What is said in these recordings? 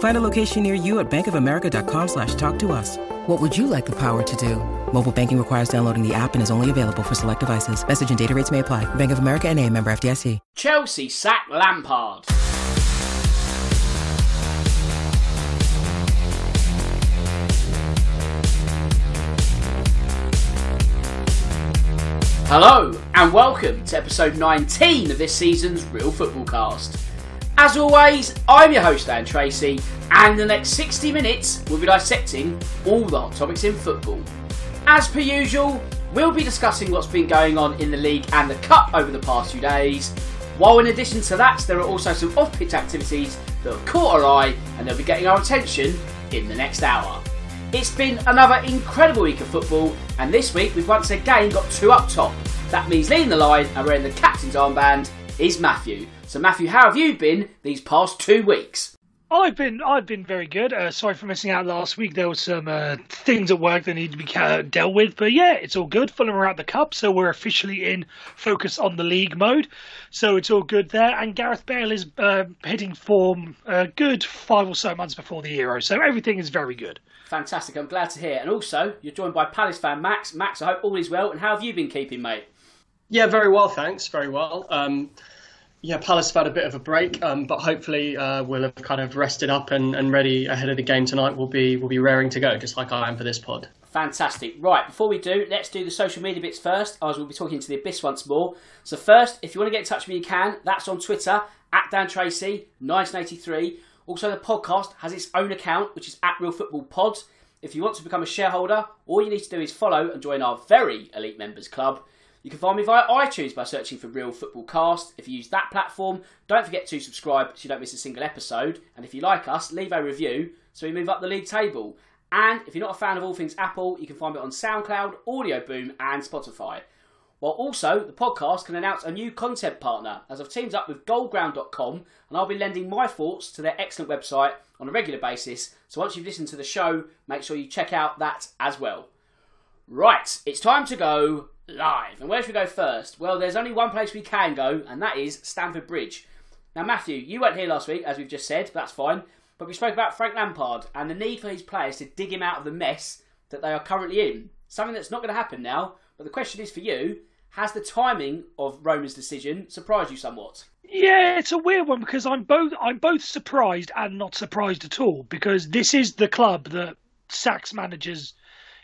Find a location near you at bankofamerica.com slash talk to us. What would you like the power to do? Mobile banking requires downloading the app and is only available for select devices. Message and data rates may apply. Bank of America and a member FDIC. Chelsea sack Lampard. Hello and welcome to episode 19 of this season's Real Football Cast. As always, I'm your host Dan Tracy, and the next 60 minutes we'll be dissecting all the hot topics in football. As per usual, we'll be discussing what's been going on in the league and the cup over the past few days. While in addition to that, there are also some off-pitch activities that have caught our eye and they'll be getting our attention in the next hour. It's been another incredible week of football, and this week we've once again got two up top. That means leading the line and wearing the captain's armband is Matthew. So Matthew, how have you been these past two weeks? I've been I've been very good. Uh, sorry for missing out last week. There were some uh, things at work that need to be uh, dealt with, but yeah, it's all good. Fulham are at the cup, so we're officially in focus on the league mode. So it's all good there. And Gareth Bale is uh, hitting form a good five or so months before the Euro, so everything is very good. Fantastic. I'm glad to hear. And also, you're joined by Palace fan Max. Max, I hope all is well. And how have you been keeping, mate? Yeah, very well, thanks. Very well. Um, yeah, Palace have had a bit of a break, um, but hopefully uh, we'll have kind of rested up and, and ready ahead of the game tonight. We'll be we'll be raring to go, just like I am for this pod. Fantastic. Right, before we do, let's do the social media bits first, as we'll be talking to the Abyss once more. So first, if you want to get in touch with me, you can. That's on Twitter, at Dan Tracy, 1983. Also, the podcast has its own account, which is at Real Football Pod. If you want to become a shareholder, all you need to do is follow and join our very elite members club. You can find me via iTunes by searching for Real Football Cast. If you use that platform, don't forget to subscribe so you don't miss a single episode. And if you like us, leave a review so we move up the league table. And if you're not a fan of all things Apple, you can find it on SoundCloud, Audio Boom, and Spotify. While also, the podcast can announce a new content partner as I've teamed up with goldground.com and I'll be lending my thoughts to their excellent website on a regular basis. So once you've listened to the show, make sure you check out that as well. Right, it's time to go live. And where should we go first? Well, there's only one place we can go, and that is Stamford Bridge. Now, Matthew, you weren't here last week, as we've just said, but that's fine. But we spoke about Frank Lampard and the need for his players to dig him out of the mess that they are currently in. Something that's not going to happen now. But the question is for you has the timing of Roman's decision surprised you somewhat? Yeah, it's a weird one because I'm both I'm both surprised and not surprised at all because this is the club that sacks managers.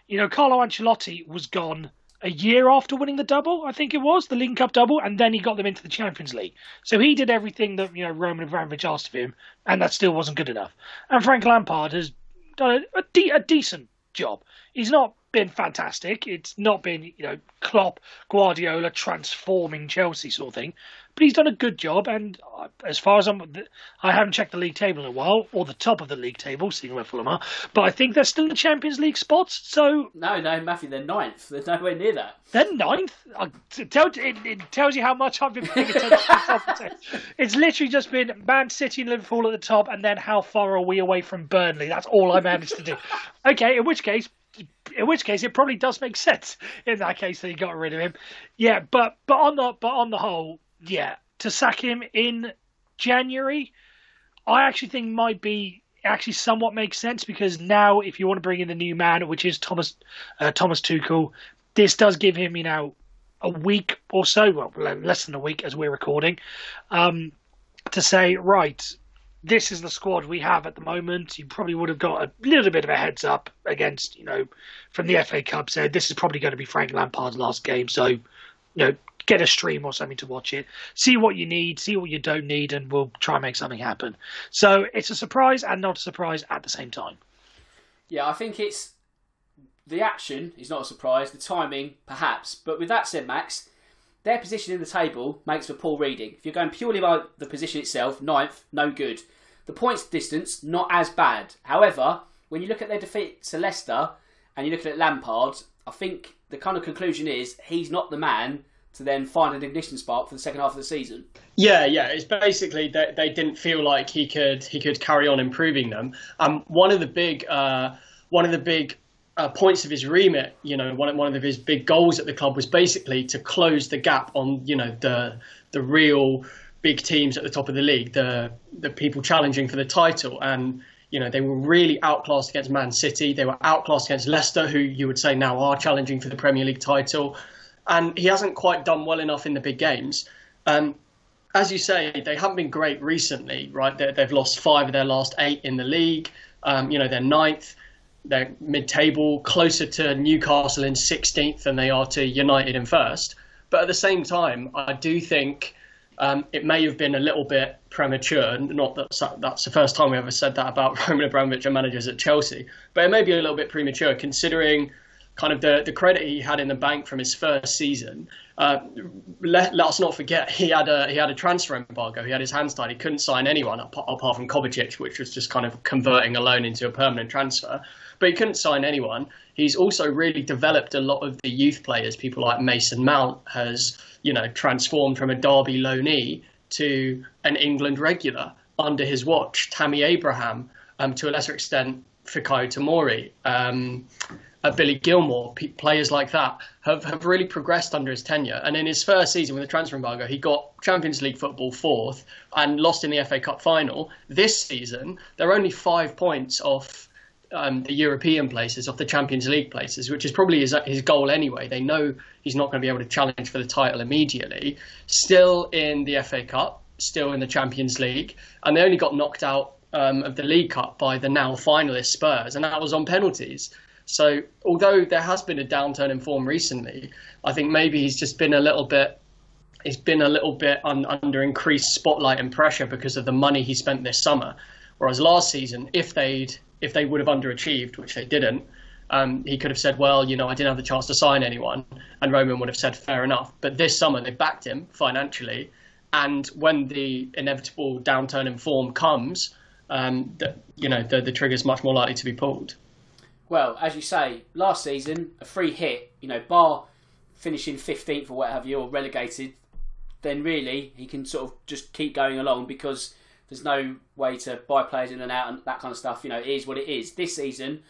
You know, Carlo Ancelotti was gone a year after winning the double, I think it was, the League Cup double, and then he got them into the Champions League. So he did everything that, you know, Roman Abramovich asked of him, and that still wasn't good enough. And Frank Lampard has done a, de- a decent job. He's not been fantastic. It's not been, you know, Klopp, Guardiola transforming Chelsea sort of thing but he's done a good job. And as far as I'm, I haven't checked the league table in a while, or the top of the league table, seeing where Fulham are. But I think they're still in the Champions League spots. So no, no, Matthew, they're ninth. They're nowhere near that. They're ninth. I, it, tells, it, it tells you how much I've been paying attention to It's literally just been Man City and Liverpool at the top, and then how far are we away from Burnley? That's all I managed to do. Okay, in which case in which case it probably does make sense in that case that he got rid of him. Yeah, but but on the but on the whole, yeah, to sack him in January, I actually think might be actually somewhat makes sense because now if you want to bring in the new man, which is Thomas uh, Thomas Tuchel, this does give him you know a week or so, well less than a week as we're recording, um, to say right. This is the squad we have at the moment. You probably would have got a little bit of a heads up against, you know, from the FA Cup. Said this is probably going to be Frank Lampard's last game, so you know, get a stream or something to watch it, see what you need, see what you don't need, and we'll try and make something happen. So it's a surprise and not a surprise at the same time. Yeah, I think it's the action is not a surprise, the timing perhaps. But with that said, Max, their position in the table makes for poor reading. If you're going purely by the position itself, ninth, no good. The points distance, not as bad. However, when you look at their defeat to Leicester and you look at Lampard, I think the kind of conclusion is he's not the man to then find an ignition spark for the second half of the season. Yeah, yeah. It's basically they, they didn't feel like he could he could carry on improving them. Um, one of the big uh, one of the big uh, points of his remit, you know, one one of his big goals at the club was basically to close the gap on you know the the real big teams at the top of the league, the the people challenging for the title, and you know they were really outclassed against Man City. They were outclassed against Leicester, who you would say now are challenging for the Premier League title and he hasn't quite done well enough in the big games. Um, as you say, they haven't been great recently, right? they have lost five of their last eight in the league. Um, you know, they're ninth, they're mid-table, closer to Newcastle in 16th than they are to United in first. But at the same time, I do think um, it may have been a little bit premature. Not that that's the first time we ever said that about Roman Abramovich and managers at Chelsea, but it may be a little bit premature considering kind of the, the credit he had in the bank from his first season. Uh, let, let, us not forget he had a he had a transfer embargo. He had his hands tied. He couldn't sign anyone apart, apart from Kovacic, which was just kind of converting a loan into a permanent transfer. But he couldn't sign anyone. He's also really developed a lot of the youth players. People like Mason Mount has you know transformed from a Derby loanee to an England regular under his watch. Tammy Abraham, um, to a lesser extent, Fikayo Tomori. Um, uh, Billy Gilmour, p- players like that have, have really progressed under his tenure. And in his first season with the transfer embargo, he got Champions League football fourth and lost in the FA Cup final. This season, they're only five points off um, the European places, off the Champions League places, which is probably his, his goal anyway. They know he's not going to be able to challenge for the title immediately. Still in the FA Cup, still in the Champions League, and they only got knocked out um, of the League Cup by the now finalist Spurs, and that was on penalties. So although there has been a downturn in form recently, I think maybe he's just been a little bit he's been a little bit un, under increased spotlight and pressure because of the money he spent this summer. Whereas last season, if they'd if they would have underachieved, which they didn't, um, he could have said, "Well, you know, I didn't have the chance to sign anyone," and Roman would have said, "Fair enough." But this summer, they backed him financially, and when the inevitable downturn in form comes, um, the, you know, the, the trigger is much more likely to be pulled. Well, as you say, last season a free hit. You know, bar finishing fifteenth or what have you, or relegated, then really he can sort of just keep going along because there's no way to buy players in and out and that kind of stuff. You know, it is what it is. This season,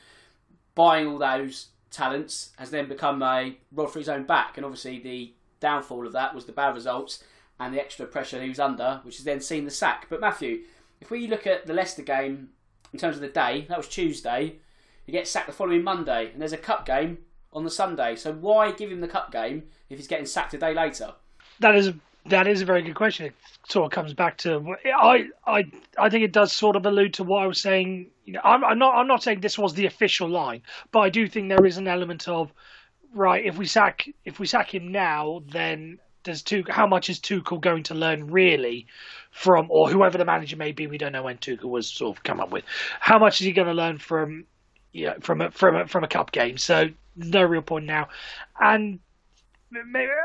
buying all those talents has then become a rod for his own back, and obviously the downfall of that was the bad results and the extra pressure he was under, which has then seen the sack. But Matthew, if we look at the Leicester game in terms of the day, that was Tuesday. He gets sacked the following Monday, and there's a cup game on the Sunday. So why give him the cup game if he's getting sacked a day later? That is that is a very good question. It sort of comes back to I I I think it does sort of allude to what I was saying. You know, I'm, I'm not I'm not saying this was the official line, but I do think there is an element of right. If we sack if we sack him now, then does Tuchel, how much is Tuchel going to learn really from, or whoever the manager may be? We don't know when Tuchel was sort of come up with. How much is he going to learn from yeah, from a from a from a cup game. So no real point now, and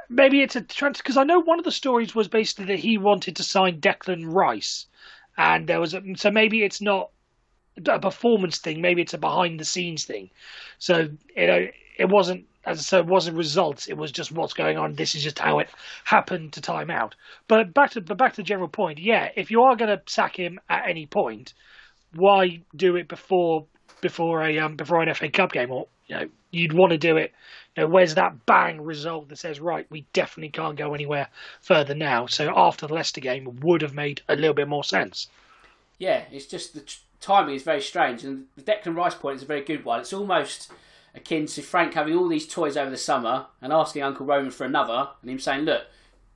maybe, it's a transfer because I know one of the stories was basically that he wanted to sign Declan Rice, and there was a, so maybe it's not a performance thing, maybe it's a behind the scenes thing. So you know, it wasn't as said, it wasn't results. It was just what's going on. This is just how it happened to time out. But back to but back to the general point. Yeah, if you are going to sack him at any point, why do it before before a um, before an FA Cup game, or you know, you'd want to do it. You know, where's that bang result that says right, we definitely can't go anywhere further now? So after the Leicester game, would have made a little bit more sense. Yeah, it's just the timing is very strange, and the Declan Rice point is a very good one. It's almost akin to Frank having all these toys over the summer and asking Uncle Roman for another, and him saying, "Look,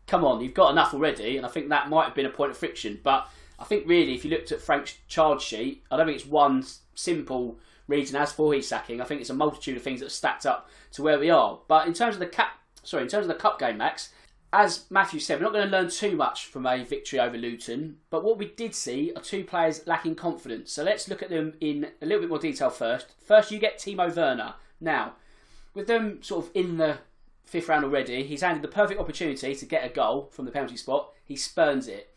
come on, you've got enough already." And I think that might have been a point of friction, but I think really, if you looked at Frank's charge sheet, I don't think it's one simple reason as for his sacking. I think it's a multitude of things that stacked up to where we are. But in terms of the cap, sorry, in terms of the cup game, Max, as Matthew said, we're not going to learn too much from a victory over Luton, but what we did see are two players lacking confidence. So let's look at them in a little bit more detail first. First, you get Timo Werner. Now, with them sort of in the fifth round already, he's handed the perfect opportunity to get a goal from the penalty spot. He spurns it.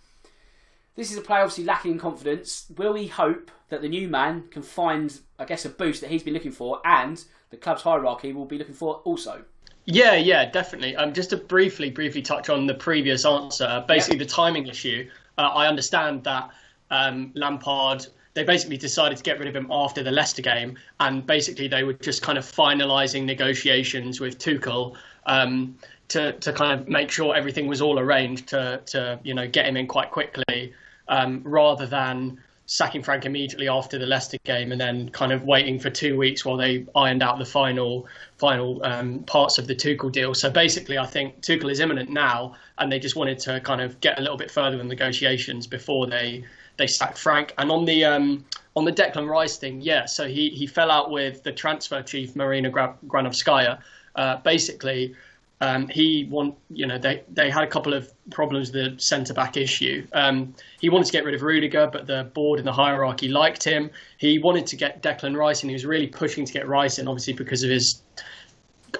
This is a player obviously lacking in confidence. Will he hope that the new man can find, I guess, a boost that he's been looking for and the club's hierarchy will be looking for also? Yeah, yeah, definitely. Um, just to briefly, briefly touch on the previous answer, uh, basically the timing issue. Uh, I understand that um, Lampard they basically decided to get rid of him after the Leicester game, and basically they were just kind of finalising negotiations with Tuchel um, to to kind of make sure everything was all arranged to to you know get him in quite quickly, um, rather than sacking Frank immediately after the Leicester game and then kind of waiting for two weeks while they ironed out the final final um, parts of the Tuchel deal. So basically, I think Tuchel is imminent now, and they just wanted to kind of get a little bit further in negotiations before they they sacked Frank. And on the um, on the Declan Rice thing, yeah, so he he fell out with the transfer chief Marina Granovskaya. Uh, basically, um, he want, you know, they they had a couple of problems the centre back issue. Um, he wanted to get rid of Rudiger, but the board and the hierarchy liked him. He wanted to get Declan Rice, and he was really pushing to get Rice in, obviously because of his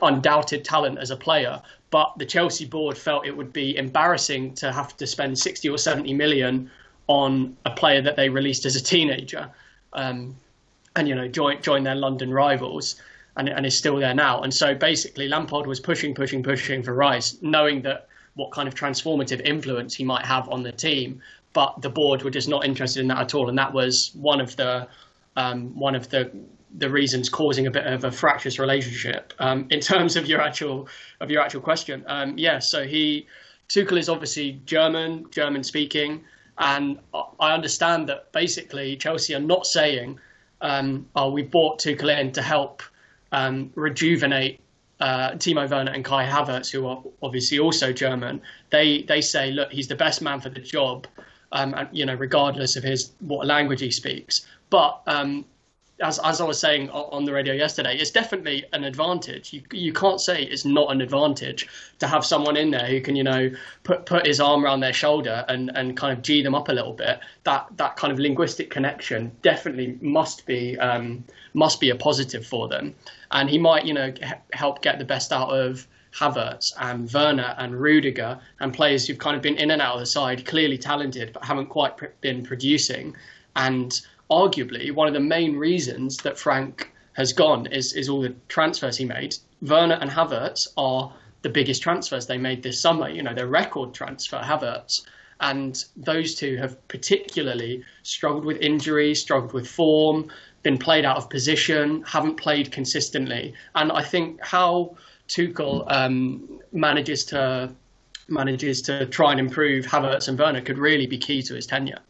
undoubted talent as a player. But the Chelsea board felt it would be embarrassing to have to spend 60 or 70 million on a player that they released as a teenager, um, and you know, join join their London rivals and, and is still there now. And so basically, Lampard was pushing, pushing, pushing for Rice, knowing that what kind of transformative influence he might have on the team. But the board were just not interested in that at all, and that was one of the um, one of the the reasons causing a bit of a fractious relationship. Um, in terms of your actual of your actual question, um, yeah. So he Tuchel is obviously German, German speaking, and I understand that basically Chelsea are not saying, um, "Oh, we bought Tuchel in to help." Um, rejuvenate uh, Timo Werner and Kai Havertz, who are obviously also German, they they say, look, he's the best man for the job, um, and, you know, regardless of his what language he speaks. But um, as as I was saying on the radio yesterday, it's definitely an advantage. You you can't say it's not an advantage to have someone in there who can you know put put his arm around their shoulder and, and kind of g them up a little bit. That that kind of linguistic connection definitely must be um, must be a positive for them, and he might you know help get the best out of. Havertz and Werner and Rudiger and players who've kind of been in and out of the side, clearly talented but haven't quite been producing. And arguably one of the main reasons that Frank has gone is, is all the transfers he made. Werner and Havertz are the biggest transfers they made this summer. You know, their record transfer, Havertz. And those two have particularly struggled with injury, struggled with form, been played out of position, haven't played consistently. And I think how Tuchel um, manages to manages to try and improve Havertz and Werner could really be key to his tenure.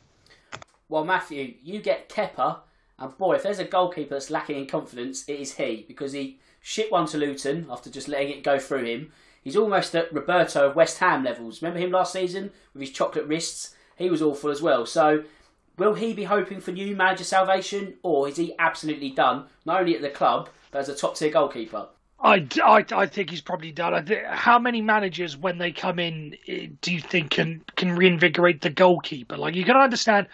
Well, Matthew, you get Kepa, and boy, if there's a goalkeeper that's lacking in confidence, it is he because he shit one to Luton after just letting it go through him. He's almost at Roberto of West Ham levels. Remember him last season with his chocolate wrists? He was awful as well. So, will he be hoping for new manager salvation, or is he absolutely done, not only at the club, but as a top tier goalkeeper? I, I, I think he's probably done. How many managers, when they come in, eh, do you think can can reinvigorate the goalkeeper? Like you can understand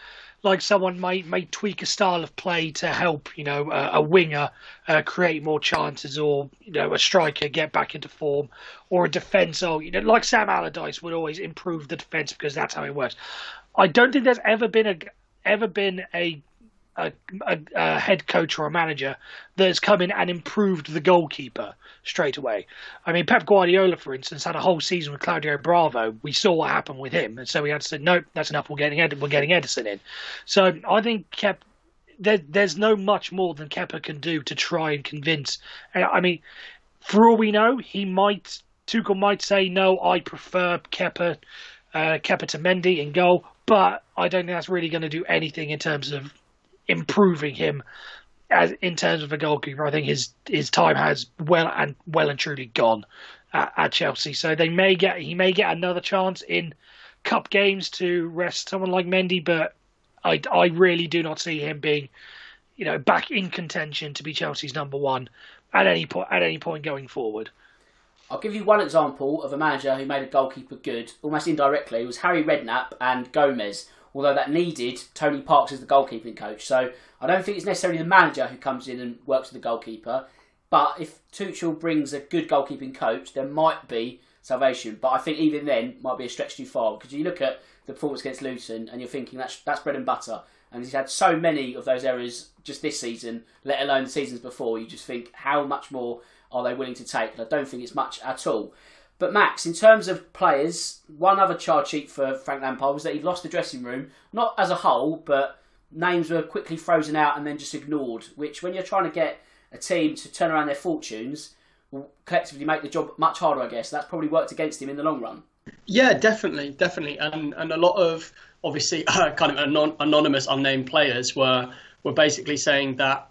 like someone might may tweak a style of play to help you know a, a winger uh, create more chances or you know a striker get back into form or a defence you know like Sam Allardyce would always improve the defence because that's how it works. I don't think there's ever been a ever been a a, a, a, head coach or a manager that has come in and improved the goalkeeper straight away. I mean, Pep Guardiola, for instance, had a whole season with Claudio Bravo. We saw what happened with him, and so we had to say, nope, that's enough. We're getting Ed- we're getting Ederson in. So I think Kep. There, there's no much more than Kepa can do to try and convince. I mean, for all we know, he might Tuchel might say no. I prefer Kepa, uh, Kepa to Mendy in goal, but I don't think that's really going to do anything in terms of improving him as in terms of a goalkeeper. I think his his time has well and well and truly gone at, at, Chelsea. So they may get he may get another chance in cup games to rest someone like Mendy, but I I really do not see him being you know back in contention to be Chelsea's number one at any point at any point going forward. I'll give you one example of a manager who made a goalkeeper good, almost indirectly. It was Harry Redknapp and Gomes, although that needed Tony Parks as the goalkeeping coach. So I don't think it's necessarily the manager who comes in and works with the goalkeeper. But if Tuchel brings a good goalkeeping coach, there might be salvation. But I think even then might be a stretch too far because you look at the performance against Luton and you're thinking that's that's bread and butter. And he's had so many of those errors just this season, let alone the seasons before. You just think how much more are they willing to take? And I don't think it's much at all. But Max, in terms of players, one other charge sheet for Frank Lampard was that he'd lost the dressing room, not as a whole, but names were quickly frozen out and then just ignored. Which, when you're trying to get a team to turn around their fortunes, will collectively make the job much harder. I guess that's probably worked against him in the long run. Yeah, definitely, definitely, and and a lot of obviously uh, kind of anon- anonymous, unnamed players were were basically saying that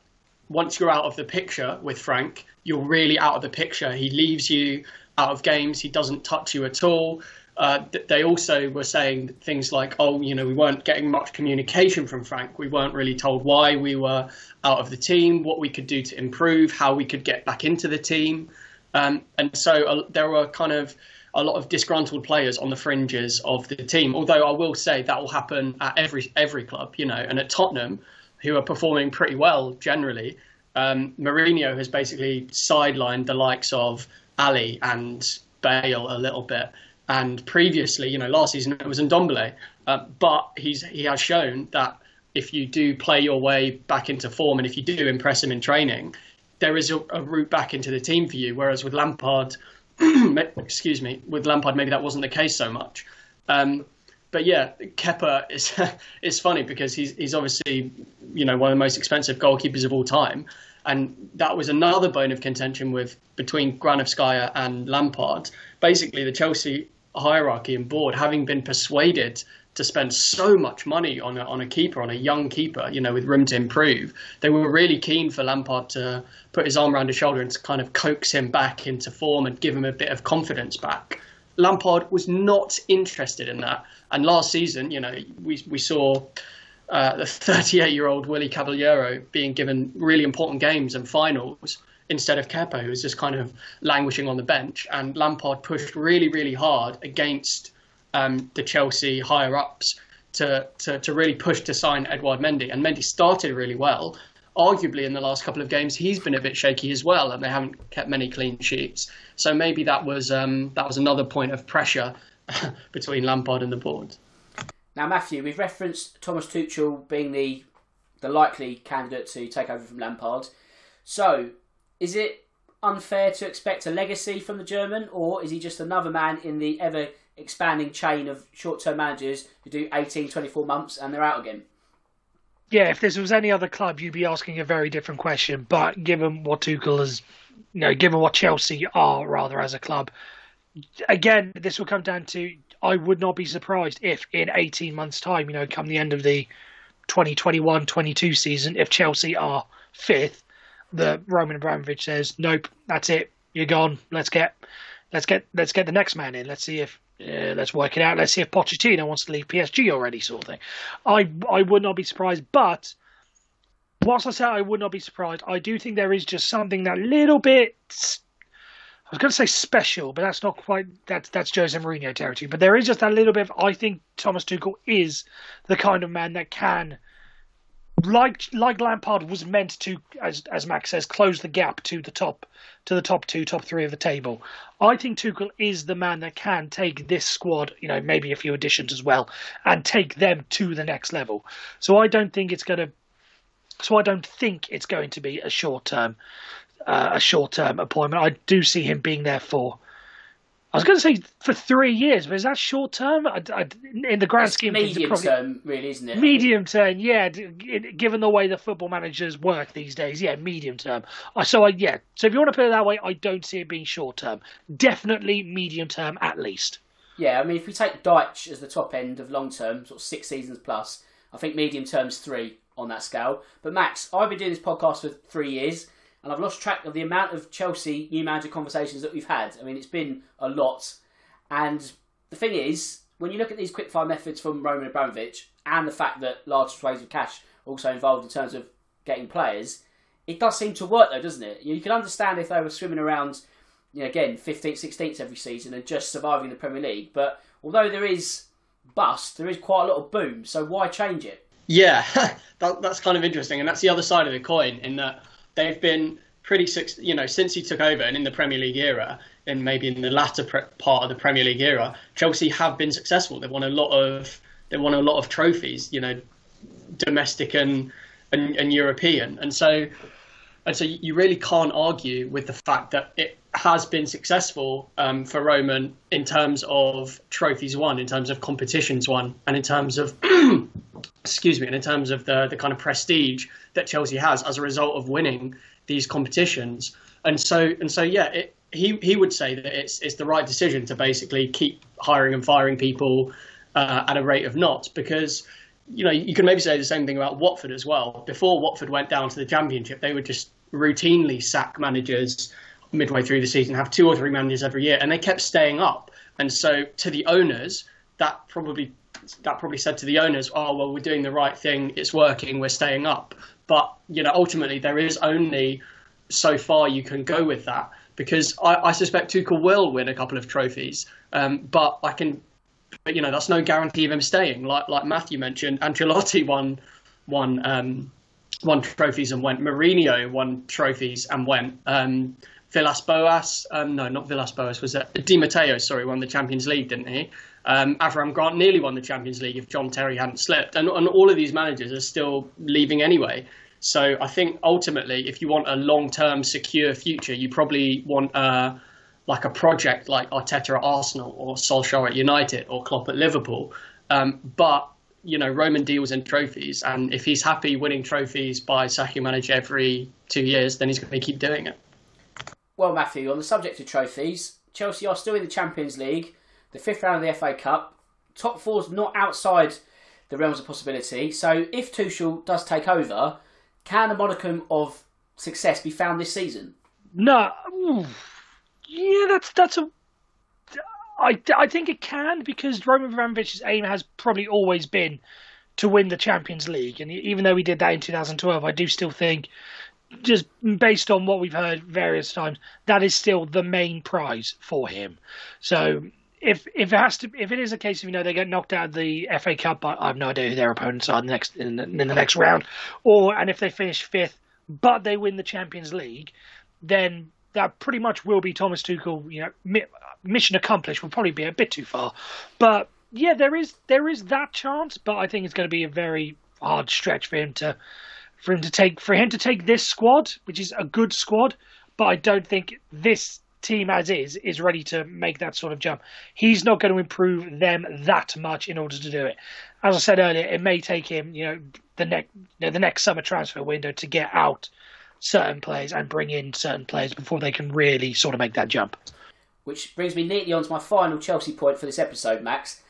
once you're out of the picture with Frank, you're really out of the picture. He leaves you out of games. He doesn't touch you at all. Uh, they also were saying things like, "Oh, you know, we weren't getting much communication from Frank. We weren't really told why we were out of the team, what we could do to improve, how we could get back into the team." Um, and so uh, there were kind of a lot of disgruntled players on the fringes of the team. Although I will say that will happen at every every club, you know, and at Tottenham, who are performing pretty well generally. Um, Mourinho has basically sidelined the likes of Alli and Bale a little bit. And previously, you know, last season it was Ndombele. Uh, but he's he has shown that if you do play your way back into form and if you do impress him in training, there is a, a route back into the team for you. Whereas with Lampard, excuse me, with Lampard, maybe that wasn't the case so much. Um, but yeah, Kepa is is funny because he's he's obviously you know one of the most expensive goalkeepers of all time, and that was another bone of contention with between Granovskaya and Lampard. Basically, the Chelsea hierarchy and board having been persuaded to spend so much money on a, on a keeper, on a young keeper, you know, with room to improve. They were really keen for Lampard to put his arm around his shoulder and to kind of coax him back into form and give him a bit of confidence back. Lampard was not interested in that. And last season, you know, we we saw uh, the 38 year old Willy Caballero being given really important games and finals instead of Kepa, who was just kind of languishing on the bench. And Lampard pushed really, really hard against um, the Chelsea higher ups to, to, to really push to sign Edouard Mendy. And Mendy started really well. Arguably, in the last couple of games, he's been a bit shaky as well, and they haven't kept many clean sheets. So maybe that was um, that was another point of pressure between Lampard and the board. Now, Matthew, we've referenced Thomas Tuchel being the the likely candidate to take over from Lampard. So, is it unfair to expect a legacy from the German, or is he just another man in the ever expanding chain of short term managers who do 18, 24 months and they're out again? Yeah, if this was any other club, you'd be asking a very different question. But given what Tuchel has, you know, given what Chelsea are rather as a club, again, this will come down to I would not be surprised if in 18 months' time, you know, come the end of the 2021-22 season, if Chelsea are fifth, the Roman Abramovich says, "Nope, that's it, you're gone. Let's get, let's get, let's get the next man in. Let's see if." Uh, let's work it out. Let's see if Pochettino wants to leave PSG already, sort of thing. I I would not be surprised, but whilst I say I would not be surprised, I do think there is just something that little bit was going to say special, but that's not quite that's that's Jose Mourinho territory. But there is just that little bit. Of, I think Thomas Tuchel is the kind of man that can, like like Lampard was meant to, as as Max says, close the gap to the top to the top two, top three of the table. I think Tuchel is the man that can take this squad, you know, maybe a few additions as well, and take them to the next level. So I don't think it's going to. So I don't think it's going to be a short term uh, a short term appointment. I do see him being there for. I was going to say for three years, but is that short term? in the grand it's scheme, medium probably, term, really, isn't it? Medium term, yeah. Given the way the football managers work these days, yeah, medium term. So, I, yeah. So, if you want to put it that way, I don't see it being short term. Definitely medium term, at least. Yeah, I mean, if we take Dyche as the top end of long term, sort of six seasons plus, I think medium term's three on that scale. But Max, I've been doing this podcast for three years and I've lost track of the amount of Chelsea new manager conversations that we've had. I mean, it's been a lot. And the thing is, when you look at these quickfire methods from Roman Abramovich and the fact that large swathes of cash also involved in terms of getting players, it does seem to work though, doesn't it? You can understand if they were swimming around you know, again 15th, 16th every season and just surviving the Premier League. But although there is bust, there is quite a lot of boom. So why change it? Yeah, that, that's kind of interesting, and that's the other side of the coin in that they've been pretty, you know, since he took over and in the Premier League era, and maybe in the latter pre- part of the Premier League era, Chelsea have been successful. They've won a lot of they won a lot of trophies, you know, domestic and and, and European, and so and so you really can't argue with the fact that it has been successful um, for Roman in terms of trophies won, in terms of competitions won, and in terms of excuse me, and in terms of the the kind of prestige that Chelsea has as a result of winning these competitions. And so and so yeah, it, he he would say that it's it's the right decision to basically keep hiring and firing people uh, at a rate of knots because you know you can maybe say the same thing about Watford as well. Before Watford went down to the Championship, they would just routinely sack managers midway through the season, have two or three managers every year, and they kept staying up. And so to the owners, that probably that probably said to the owners, "Oh well, we're doing the right thing. It's working. We're staying up." But you know, ultimately, there is only so far you can go with that because I, I suspect Tuchel will win a couple of trophies. Um, but I can, but, you know, that's no guarantee of him staying. Like like Matthew mentioned, Ancelotti won won um, won trophies and went. Mourinho won trophies and went. Um, Villas Boas, um, no, not Villas Boas, was it? Di Matteo, sorry, won the Champions League, didn't he? Um, Avram Grant nearly won the Champions League if John Terry hadn't slipped. And, and all of these managers are still leaving anyway. So I think ultimately, if you want a long-term secure future, you probably want a like a project like Arteta at Arsenal or Solskjaer at United or Klopp at Liverpool. Um, but you know, Roman deals in trophies, and if he's happy winning trophies by sacking manager every two years, then he's going to keep doing it. Well, Matthew, on the subject of trophies, Chelsea are still in the Champions League, the fifth round of the FA Cup. Top four's not outside the realms of possibility. So if Tuchel does take over, can a modicum of success be found this season? No, yeah, that's that's a. I, I think it can because Roman Abramovich's aim has probably always been to win the Champions League, and even though he did that in 2012, I do still think, just based on what we've heard various times, that is still the main prize for him. So if if it has to if it is a case of you know they get knocked out of the FA Cup, I, I have no idea who their opponents are in the next in the, in the next round, or and if they finish fifth but they win the Champions League, then that pretty much will be Thomas Tuchel. You know, mi- mission accomplished. Will probably be a bit too far, but yeah, there is there is that chance. But I think it's going to be a very hard stretch for him to for him to take for him to take this squad, which is a good squad. But I don't think this team as is is ready to make that sort of jump. He's not going to improve them that much in order to do it. As I said earlier, it may take him, you know, the next the next summer transfer window to get out certain players and bring in certain players before they can really sort of make that jump. Which brings me neatly on to my final Chelsea point for this episode, Max.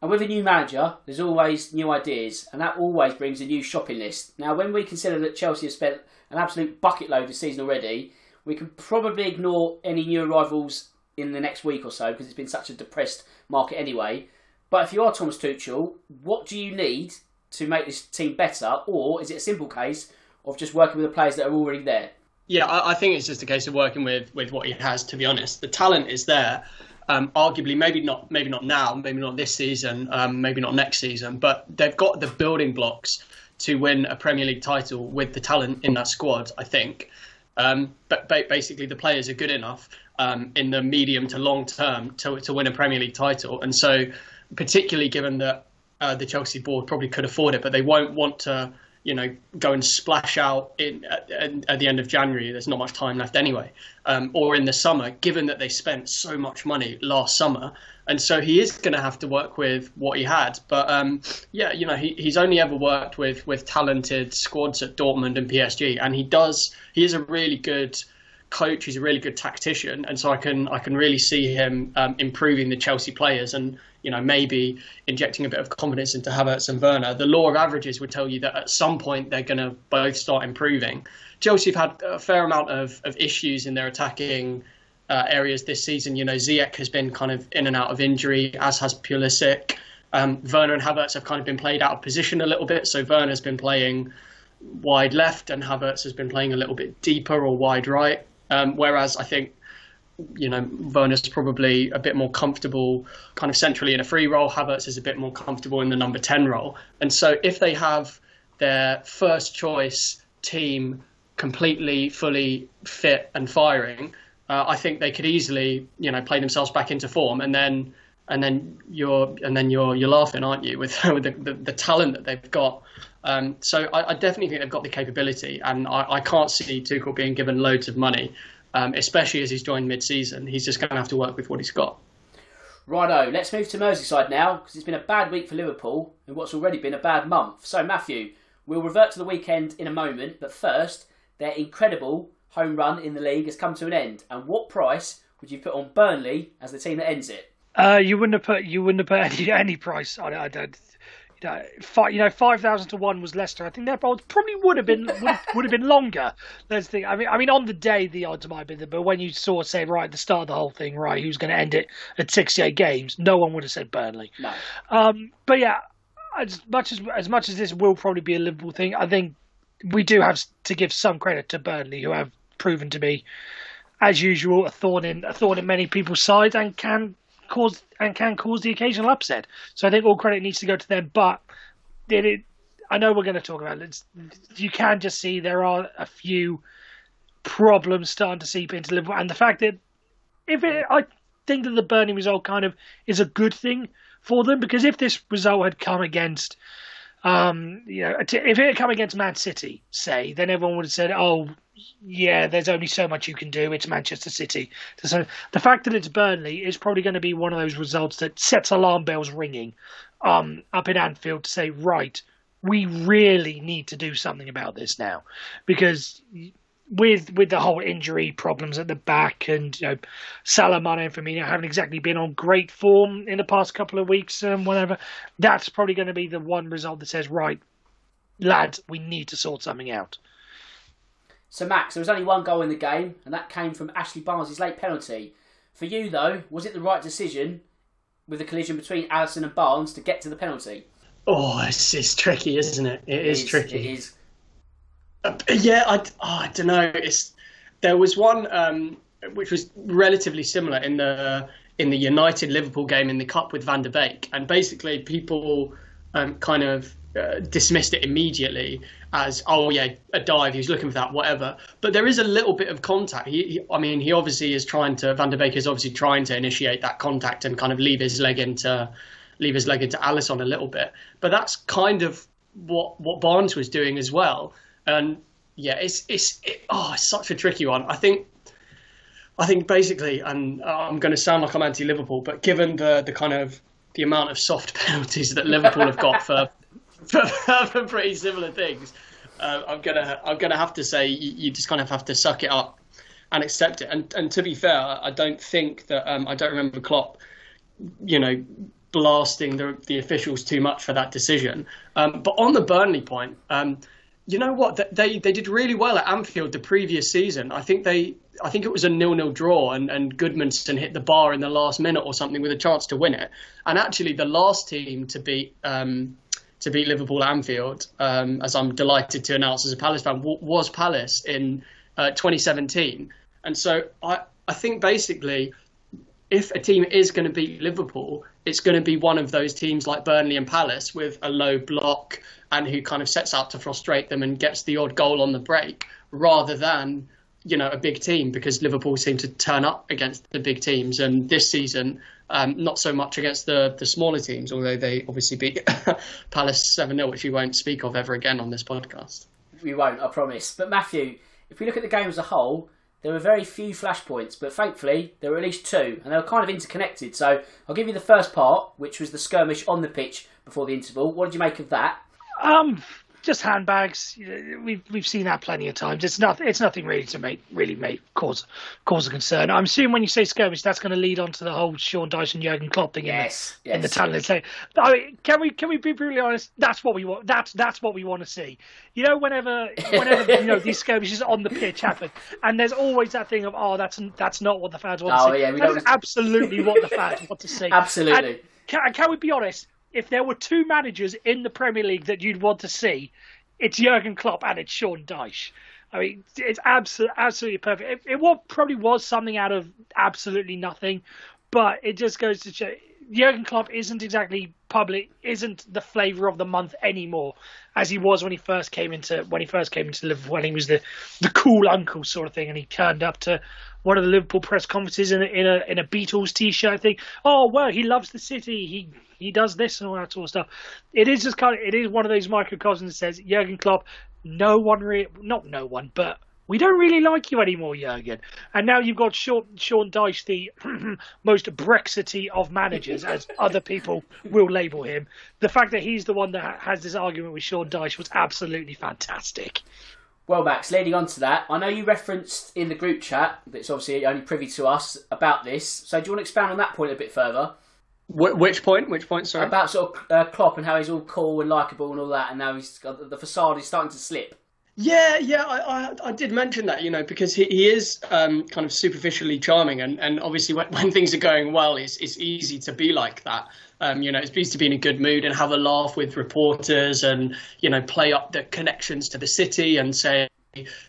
And with a new manager, there's always new ideas, and that always brings a new shopping list. Now, when we consider that Chelsea have spent an absolute bucket load this season already, we can probably ignore any new arrivals in the next week or so because it's been such a depressed market anyway. But if you are Thomas Tuchel, what do you need to make this team better, or is it a simple case of just working with the players that are already there? Yeah, I, I think it's just a case of working with, with what he has. To be honest, the talent is there. Um, arguably, maybe not, maybe not now, maybe not this season, um, maybe not next season, but they've got the building blocks to win a Premier League title with the talent in that squad. I think. Um, but basically, the players are good enough um, in the medium to long term to, to win a Premier League title. And so, particularly given that uh, the Chelsea board probably could afford it, but they won't want to, you know, go and splash out in, at, at the end of January. There's not much time left anyway, um, or in the summer, given that they spent so much money last summer and so he is going to have to work with what he had. But um, yeah, you know, he, he's only ever worked with with talented squads at Dortmund and PSG, and he does. He is a really good coach. He's a really good tactician, and so I can I can really see him um, improving the Chelsea players, and you know maybe injecting a bit of confidence into Havertz and Werner. The law of averages would tell you that at some point they're going to both start improving. Chelsea have had a fair amount of, of issues in their attacking uh, areas this season. You know, Ziyech has been kind of in and out of injury, as has Pulisic. Um, Werner and Havertz have kind of been played out of position a little bit. So Werner's been playing wide left, and Havertz has been playing a little bit deeper or wide right. Um, whereas I think you know, Werner's probably a bit more comfortable kind of centrally in a free role. Havertz is a bit more comfortable in the number 10 role. And so if they have their first choice team completely, fully fit and firing, uh, I think they could easily, you know, play themselves back into form, and then and then you're and then you're you're laughing, aren't you, with, with the, the, the, talent that they've got. Um, so I, I, definitely think they've got the capability, and I, I can't see Tuchel being given loads of money, um, especially as he's joined mid-season. He's just going to have to work with what he's got. Righto, let's move to Merseyside now because it's been a bad week for Liverpool in what's already been a bad month. So Matthew, we'll revert to the weekend in a moment, but first, their incredible home run in the league has come to an end. And what price would you put on Burnley as the team that ends it? Uh, you wouldn't have put you wouldn't have put any, any price on it. I don't. You know, five, you know, five thousand to one was Leicester. I think their odds probably would have been would, would have been longer. Let's think. I mean, I mean, on the day the odds might have been there, but when you saw say right at the start of the whole thing, right, who's going to end it at sixty-eight games, no one would have said Burnley. No. Um, but yeah, as much as as much as this will probably be a Liverpool thing, I think we do have to give some credit to Burnley, who have proven to be, as usual, a thorn in a thorn in many people's sides and can cause and can cause the occasional upset. So I think all credit needs to go to them. But did it? I know we're going to talk about it. You can just see there are a few problems starting to seep into Liverpool, and the fact that if it, I think that the Burnley result kind of is a good thing for them because if this result had come against um, you know, if it had come against Man City, say, then everyone would have said, "Oh, yeah, there's only so much you can do. It's Manchester City." So the fact that it's Burnley is probably going to be one of those results that sets alarm bells ringing um, up in Anfield to say, "Right, we really need to do something about this now," because with with the whole injury problems at the back and you know Salah, Mane, and Firmino haven't exactly been on great form in the past couple of weeks and whatever. That's probably going to be the one result that says, right, lads, we need to sort something out. So Max, there was only one goal in the game, and that came from Ashley Barnes' late penalty. For you though, was it the right decision with the collision between Alisson and Barnes to get to the penalty? Oh, it's, it's tricky, isn't it? it, it is, is tricky. It is yeah, I, oh, I don't know. It's there was one um, which was relatively similar in the in the United Liverpool game in the cup with Van der Beek, and basically people um, kind of uh, dismissed it immediately as oh yeah a dive he's looking for that whatever. But there is a little bit of contact. He, he, I mean he obviously is trying to Van der Beek is obviously trying to initiate that contact and kind of leave his leg into leave his leg into Alisson a little bit. But that's kind of what what Barnes was doing as well and yeah, it's it's it, oh, it's such a tricky one. I think I think basically, and I'm going to sound like I'm anti-Liverpool, but given the the kind of the amount of soft penalties that Liverpool have got for for, for pretty similar things, uh, I'm gonna I'm gonna have to say you, you, just kind of have to suck it up and accept it. And and to be fair, I don't think that um, I don't remember Klopp, you know, blasting the the officials too much for that decision. Um, but on the Burnley point. Um, you know what? They they did really well at Anfield the previous season. I think they I think it was a nil-nil draw, and and Gudmundsson hit the bar in the last minute or something with a chance to win it. And actually, the last team to beat um, to beat Liverpool Anfield, um, as I'm delighted to announce as a Palace fan, was Palace in uh, 2017. And so I I think basically if a team is going to beat Liverpool, it's going to be one of those teams like Burnley and Palace with a low block and who kind of sets out to frustrate them and gets the odd goal on the break, rather than you know a big team because Liverpool seem to turn up against the big teams and this season um, not so much against the the smaller teams, although they obviously beat Palace seven 0 which we won't speak of ever again on this podcast. We won't, I promise. But Matthew, if we look at the game as a whole, there were very few flashpoints, but thankfully there were at least two, and they were kind of interconnected. So I'll give you the first part, which was the skirmish on the pitch before the interval. What did you make of that? Um, just handbags. We've we've seen that plenty of times. It's nothing. It's nothing really to make really make cause cause a concern. I'm assuming when you say skirmish, that's going to lead on to the whole Sean Dyson Jurgen Klopp thing yes, in, the, yes. in the talent. Say, I mean, can we can we be brutally honest? That's what we want. That's that's what we want to see. You know, whenever whenever you know these skirmishes on the pitch happen, and there's always that thing of oh, that's that's not what the fans want oh, to see. Yeah, we that's absolutely what the fans want to see. Absolutely. And can, can we be honest? If there were two managers in the Premier League that you'd want to see, it's Jurgen Klopp and it's Sean Dyche. I mean, it's absolutely absolutely perfect. It, it probably was something out of absolutely nothing, but it just goes to show Jurgen Klopp isn't exactly public, isn't the flavour of the month anymore, as he was when he first came into when he first came into Liverpool. When he was the the cool uncle sort of thing, and he turned up to one of the Liverpool press conferences in a, in a in a Beatles t-shirt thing. Oh well, he loves the city. He he does this and all that sort of stuff. It is just kind of it is one of those microcosms that says Jurgen Klopp. No one, re- not no one, but we don't really like you anymore, Jurgen. And now you've got Sean, Sean Dyche, the most Brexity of managers, as other people will label him. The fact that he's the one that has this argument with Sean Dyche was absolutely fantastic. Well, Max, leading on to that, I know you referenced in the group chat that's obviously only privy to us about this. So, do you want to expand on that point a bit further? Wh- which point? Which point? Sorry. About sort of uh, Klopp and how he's all cool and likable and all that, and now he's got the facade is starting to slip. Yeah, yeah, I, I, I, did mention that, you know, because he, he is um, kind of superficially charming, and, and obviously when, when things are going well, it's, it's easy to be like that. Um, you know, it's easy to be in a good mood and have a laugh with reporters and, you know, play up the connections to the city and say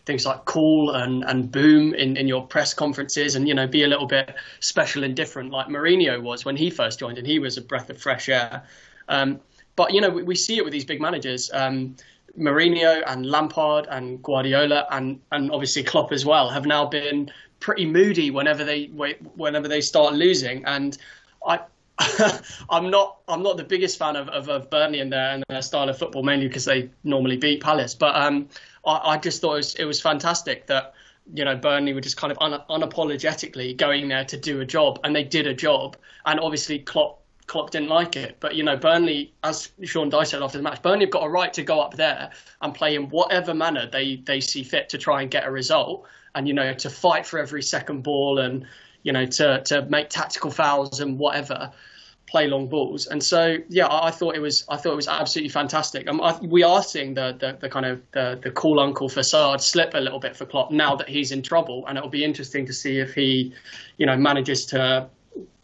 things like cool and, and boom in, in your press conferences and, you know, be a little bit special and different like Mourinho was when he first joined and he was a breath of fresh air. Um, but, you know, we, we, see it with these big managers. Mourinho and Lampard and Guardiola and, and obviously Klopp as well have now been pretty moody whenever they whenever they start losing. And I I'm not I'm not the biggest fan of, of, of, Burnley and their and their style of football mainly because they normally beat Palace. But um, I, I, just thought it was, it was fantastic that you know Burnley were just kind of un, unapologetically going there to do a job, and they did a job. And obviously Klopp Klopp didn't like it. But you know, Burnley, as Sean Dyche said after the match, Burnley have got a right to go up there and play in whatever manner they they see fit to try and get a result, and you know, to fight for every second ball and you know to to make tactical fouls and whatever play long balls. And so, yeah, I, thought it was I thought it was absolutely fantastic. Um, I, we are seeing the, the, the kind of the, the cool uncle facade slip a little bit for Klopp now that he's in trouble, and it'll be interesting to see if he, you know, manages to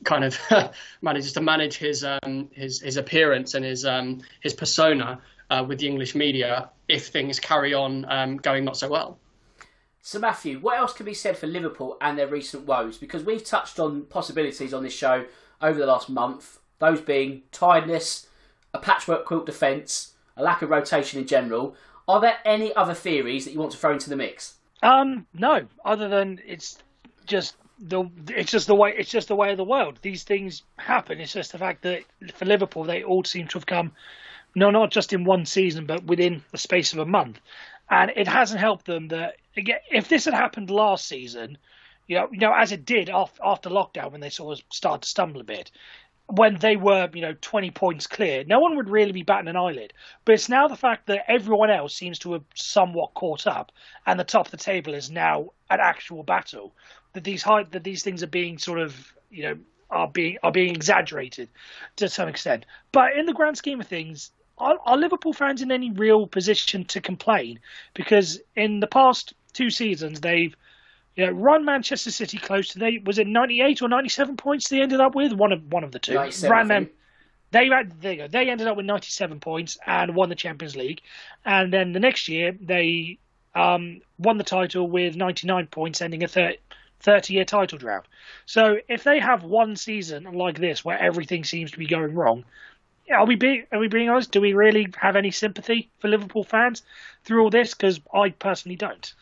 kind of manages to manage his um, his his appearance and his um, his persona uh, with the English media if things carry on um, going not so well. So Matthew, what else can be said for Liverpool and their recent woes? Because we've touched on possibilities on this show over the last month, those being tiredness, a patchwork quilt defence, a lack of rotation in general. Are there any other theories that you want to throw into the mix? Um, no, other than it's just the it's just the way it's just the way of the world. These things happen. It's just the fact that for Liverpool, they all seem to have come, no, not just in one season, but within the space of a month, and it hasn't helped them. That again, if this had happened last season, you know, you know, as it did after lockdown when they sort of started to stumble a bit, when they were, you know, 20 points clear, no one would really be batting an eyelid. But it's now the fact that everyone else seems to have somewhat caught up, and the top of the table is now an actual battle that these high, that these things are being sort of you know are being are being exaggerated to some extent. But in the grand scheme of things, are, are Liverpool fans in any real position to complain? Because in the past two seasons, they've you know, run Manchester City close to they was it ninety eight or ninety seven points they ended up with one of one of the two. Ran them. They they they ended up with ninety seven points and won the Champions League, and then the next year they um, won the title with ninety nine points, ending a third 30 year title drought. So if they have one season like this where everything seems to be going wrong, are we being are we being honest? Do we really have any sympathy for Liverpool fans through all this? Because I personally don't.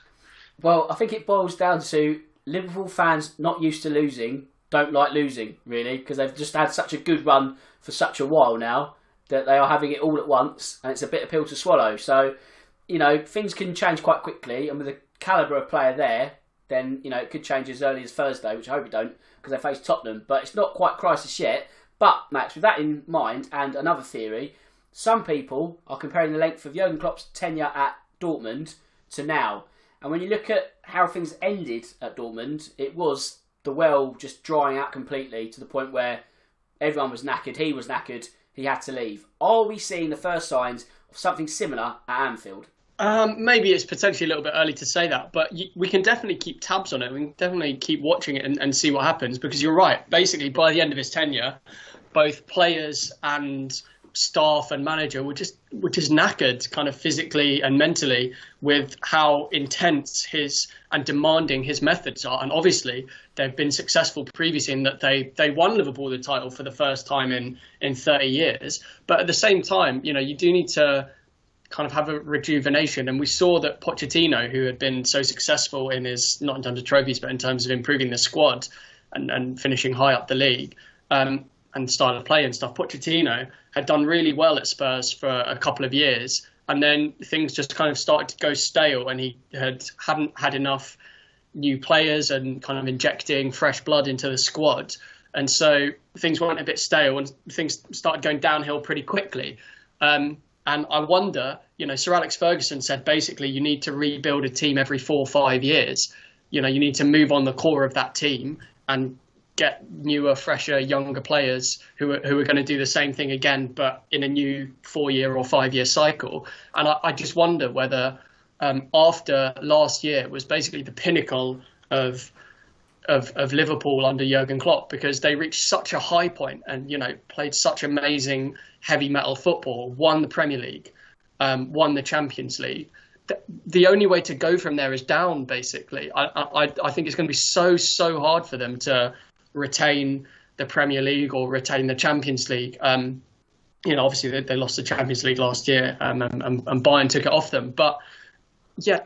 Well, I think it boils down to Liverpool fans not used to losing don't like losing really because they've just had such a good run for such a while now that they are having it all at once and it's a bitter pill to swallow. So you know things can change quite quickly, and with the calibre of player there, then you know it could change as early as Thursday, which I hope it don't, because they face Tottenham. But it's not quite crisis yet. But Max, with that in mind, and another theory, some people are comparing the length of Jurgen Klopp's tenure at Dortmund to now. And when you look at how things ended at Dortmund, it was the well just drying out completely to the point where everyone was knackered, he was knackered, he had to leave. Are we seeing the first signs of something similar at Anfield? Um, maybe it's potentially a little bit early to say that, but we can definitely keep tabs on it. We can definitely keep watching it and, and see what happens because you're right. Basically, by the end of his tenure, both players and staff and manager were just were just knackered, kind of physically and mentally, with how intense his and demanding his methods are. And obviously, they've been successful previously in that they they won Liverpool the title for the first time in in 30 years. But at the same time, you know, you do need to kind of have a rejuvenation. And we saw that Pochettino, who had been so successful in his not in terms of trophies, but in terms of improving the squad and, and finishing high up the league. Um, and style of play and stuff. Pochettino had done really well at Spurs for a couple of years, and then things just kind of started to go stale, and he had hadn't had enough new players and kind of injecting fresh blood into the squad, and so things went a bit stale, and things started going downhill pretty quickly. Um, and I wonder, you know, Sir Alex Ferguson said basically you need to rebuild a team every four or five years. You know, you need to move on the core of that team and get newer, fresher, younger players who are, who are going to do the same thing again, but in a new four year or five year cycle. And I, I just wonder whether um, after last year was basically the pinnacle of, of of Liverpool under Jurgen Klopp because they reached such a high point and you know played such amazing heavy metal football, won the Premier League, um, won the Champions League. The only way to go from there is down. Basically, I, I I think it's going to be so so hard for them to retain the Premier League or retain the Champions League. Um, you know, obviously they, they, lost the Champions League last year, um, and, and, Bayern took it off them. But yeah,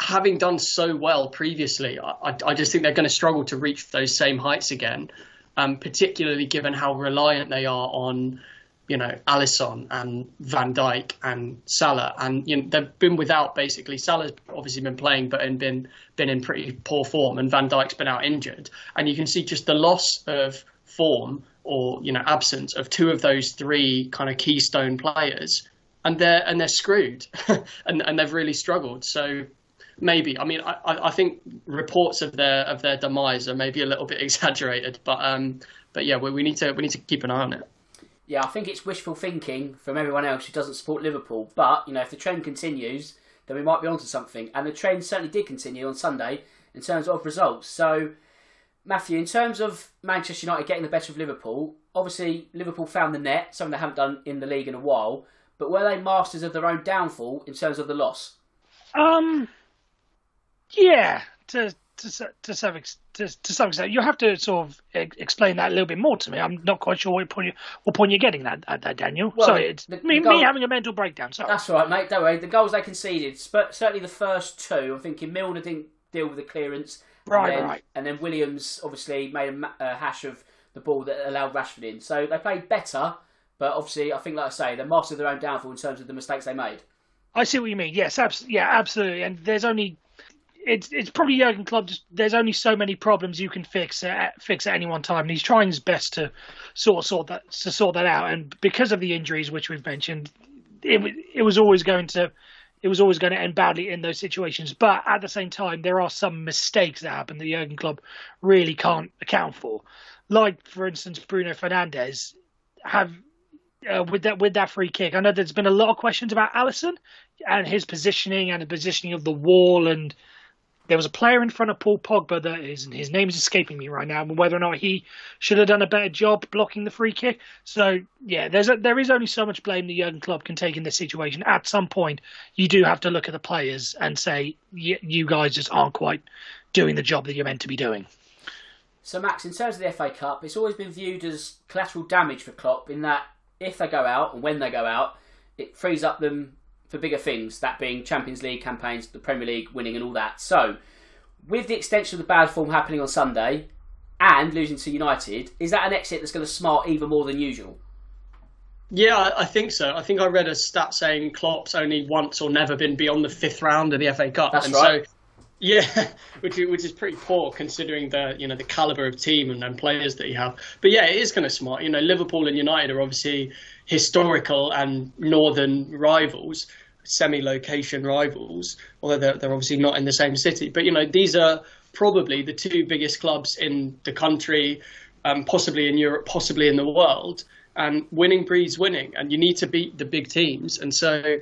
having done so well previously, I, I just think they're going to struggle to reach those same heights again. Um, particularly given how reliant they are on, you know, Alisson and Van Dijk and Salah, and you know they've been without basically. Salah's obviously been playing, but and been been in pretty poor form, and Van Dijk's been out injured, and you can see just the loss of form or you know absence of two of those three kind of keystone players, and they're and they're screwed, and and they've really struggled. So maybe I mean I, I think reports of their of their demise are maybe a little bit exaggerated, but um but yeah we, we need to we need to keep an eye on it. Yeah, I think it's wishful thinking from everyone else who doesn't support Liverpool. But you know, if the trend continues, then we might be onto something. And the trend certainly did continue on Sunday in terms of results. So, Matthew, in terms of Manchester United getting the better of Liverpool, obviously Liverpool found the net, something they haven't done in the league in a while. But were they masters of their own downfall in terms of the loss? Um, yeah, to to to some to, to some extent, you have to sort of explain that a little bit more to me. I'm not quite sure what point you, what point you're getting at, at that, Daniel. Well, sorry, it's the, me, the goal, me having a mental breakdown. Sorry. That's all right, mate. Don't worry. The goals they conceded, certainly the first two. I'm thinking Milner didn't deal with the clearance, right, and then, right, and then Williams obviously made a, a hash of the ball that allowed Rashford in. So they played better, but obviously, I think, like I say, they're masters of their own downfall in terms of the mistakes they made. I see what you mean. Yes, abs- yeah, absolutely. And there's only it's it's probably Jurgen Klopp. Just, there's only so many problems you can fix at, fix at any one time, and he's trying his best to sort sort that to sort that out. And because of the injuries which we've mentioned, it it was always going to it was always going to end badly in those situations. But at the same time, there are some mistakes that happen that Jurgen Klopp really can't account for. Like for instance, Bruno Fernandes have uh, with that with that free kick. I know there's been a lot of questions about Alisson and his positioning and the positioning of the wall and there was a player in front of Paul Pogba that is, his name is escaping me right now, and whether or not he should have done a better job blocking the free kick. So yeah, there's a, there is only so much blame the Jurgen Klopp can take in this situation. At some point, you do have to look at the players and say, you guys just aren't quite doing the job that you're meant to be doing. So Max, in terms of the FA Cup, it's always been viewed as collateral damage for Klopp in that if they go out and when they go out, it frees up them for bigger things, that being Champions League campaigns, the Premier League winning, and all that. So, with the extension of the bad form happening on Sunday and losing to United, is that an exit that's going to smart even more than usual? Yeah, I think so. I think I read a stat saying Klopp's only once or never been beyond the fifth round of the FA Cup. That's and right. So, yeah, which is, which is pretty poor considering the you know the caliber of team and, and players that you have. But yeah, it is kind of smart. You know, Liverpool and United are obviously historical and northern rivals, semi-location rivals, although they're, they're obviously not in the same city. But you know, these are probably the two biggest clubs in the country, um, possibly in Europe, possibly in the world. And winning breeds winning, and you need to beat the big teams. And so,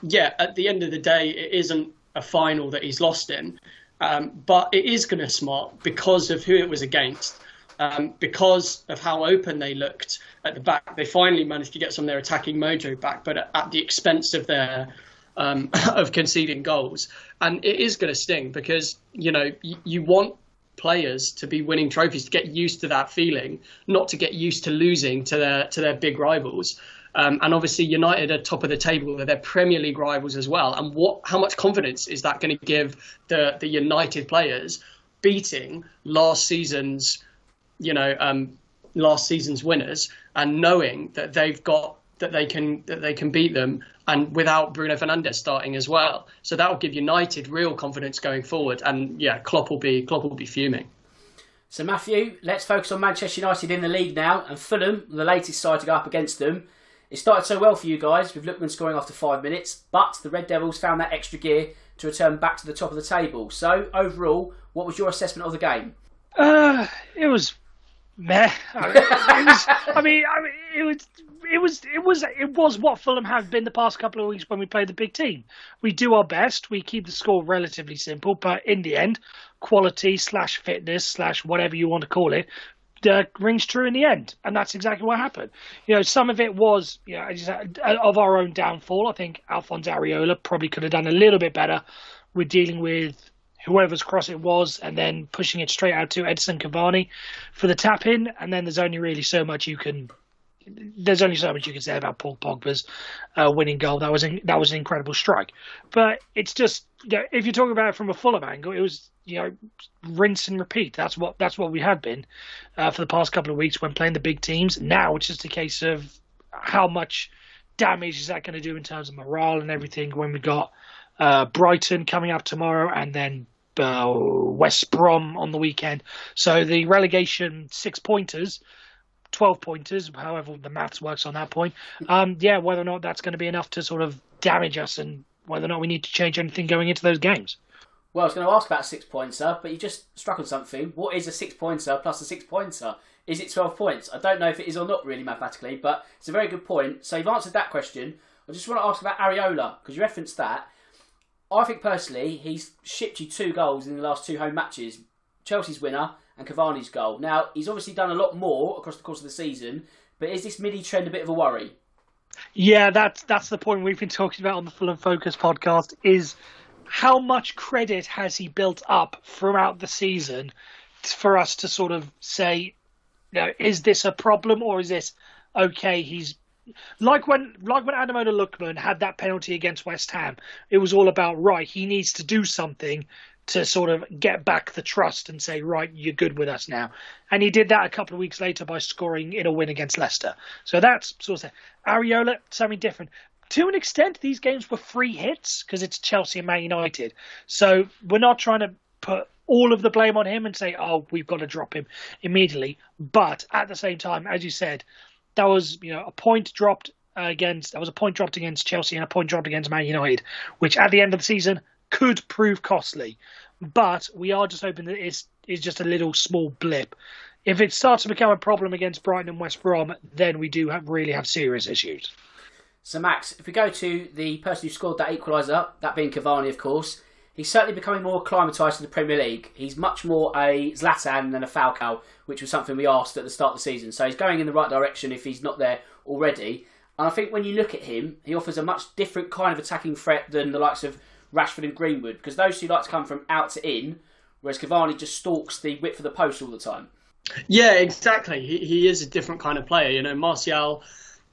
yeah, at the end of the day, it isn't a final that he's lost in, um, but it is going to smart because of who it was against. um, because of how open they looked at the back. They finally managed to get some of their attacking mojo back, but at, the expense of their um, of conceding goals. And it is going to sting because you know you, you want players to be winning trophies to get used to that feeling, not to get used to losing to their to their big rivals. Um, and obviously, United are top of the table; they're their Premier League rivals as well. And what, how much confidence is that going to give the the United players beating last season's, you know, um, last season's winners, and knowing that they've got that they can that they can beat them, and without Bruno Fernandes starting as well. So that will give United real confidence going forward. And yeah, Klopp will be Klopp will be fuming. So Matthew, let's focus on Manchester United in the league now, and Fulham, the latest side to go up against them. It started so well for you guys with Lookman scoring after five minutes, but the Red Devils found that extra gear to return back to the top of the table. So overall, what was your assessment of the game? Uh, it was meh. I mean, it was, I mean, I mean, it was, it was, it was, it was what Fulham have been the past couple of weeks when we played the big team. We do our best. We keep the score relatively simple, but in the end, quality slash fitness slash whatever you want to call it uh, rings true in the end, and that's exactly what happened. You know, some of it was, you know, uh, of our own downfall. I think Alphonse Areola probably could have done a little bit better with dealing with whoever's cross it was, and then pushing it straight out to Edinson Cavani for the tap in. And then there's only really so much you can. There's only so much you can say about Paul Pogba's uh, winning goal. That was an, that was an incredible strike, but it's just you know, if you're talking about it from a Fulham angle, it was you know, rinse and repeat. That's what that's what we had been uh, for the past couple of weeks when playing the big teams. Now it's just a case of how much damage is that going to do in terms of morale and everything when we got uh, Brighton coming up tomorrow and then uh, West Brom on the weekend. So the relegation six pointers. 12 pointers, however the maths works on that point. Um, yeah, whether or not that's going to be enough to sort of damage us and whether or not we need to change anything going into those games. Well, I was going to ask about six pointer, but you just struck on something. What is a six pointer plus a six pointer? Is it 12 points? I don't know if it is or not really mathematically, but it's a very good point. So you've answered that question. I just want to ask about Areola, because you referenced that. I think personally, he's shipped you two goals in the last two home matches Chelsea's winner and Cavani's goal. Now, he's obviously done a lot more across the course of the season, but is this midi trend a bit of a worry? Yeah, that's that's the point we've been talking about on the Fulham Focus podcast. Is how much credit has he built up throughout the season for us to sort of say, you know, is this a problem or is this okay? He's like when like when Ademola Lookman had that penalty against West Ham. It was all about right. He needs to do something to sort of get back the trust and say, right, you're good with us now. And he did that a couple of weeks later by scoring in a win against Leicester. So that's sort of Areola, something different to an extent, these games were free hits because it's Chelsea and Man United. So we're not trying to put all of the blame on him and say, oh, we've got to drop him immediately. But at the same time, as you said, that was you know a point dropped against that was a point dropped against Chelsea and a point dropped against Man United, which at the end of the season could prove costly. But we are just hoping that it's, just a little small blip. If it starts to become a problem against Brighton and West Brom, then we do have, really have serious issues. So, Max, if we go to the person who scored that equaliser, that being Cavani, of course, he's certainly becoming more acclimatised to the Premier League. He's much more a Zlatan than a Falcao, which was something we asked at the start of the season. So he's going in the right direction if he's not there already. And I think when you look at him, he offers a much different kind of attacking threat than the likes of Rashford and Greenwood, because those two like to come from out to in, whereas Cavani just stalks the width of the post all the time. Yeah, exactly. He, he is a different kind of player. You know, Martial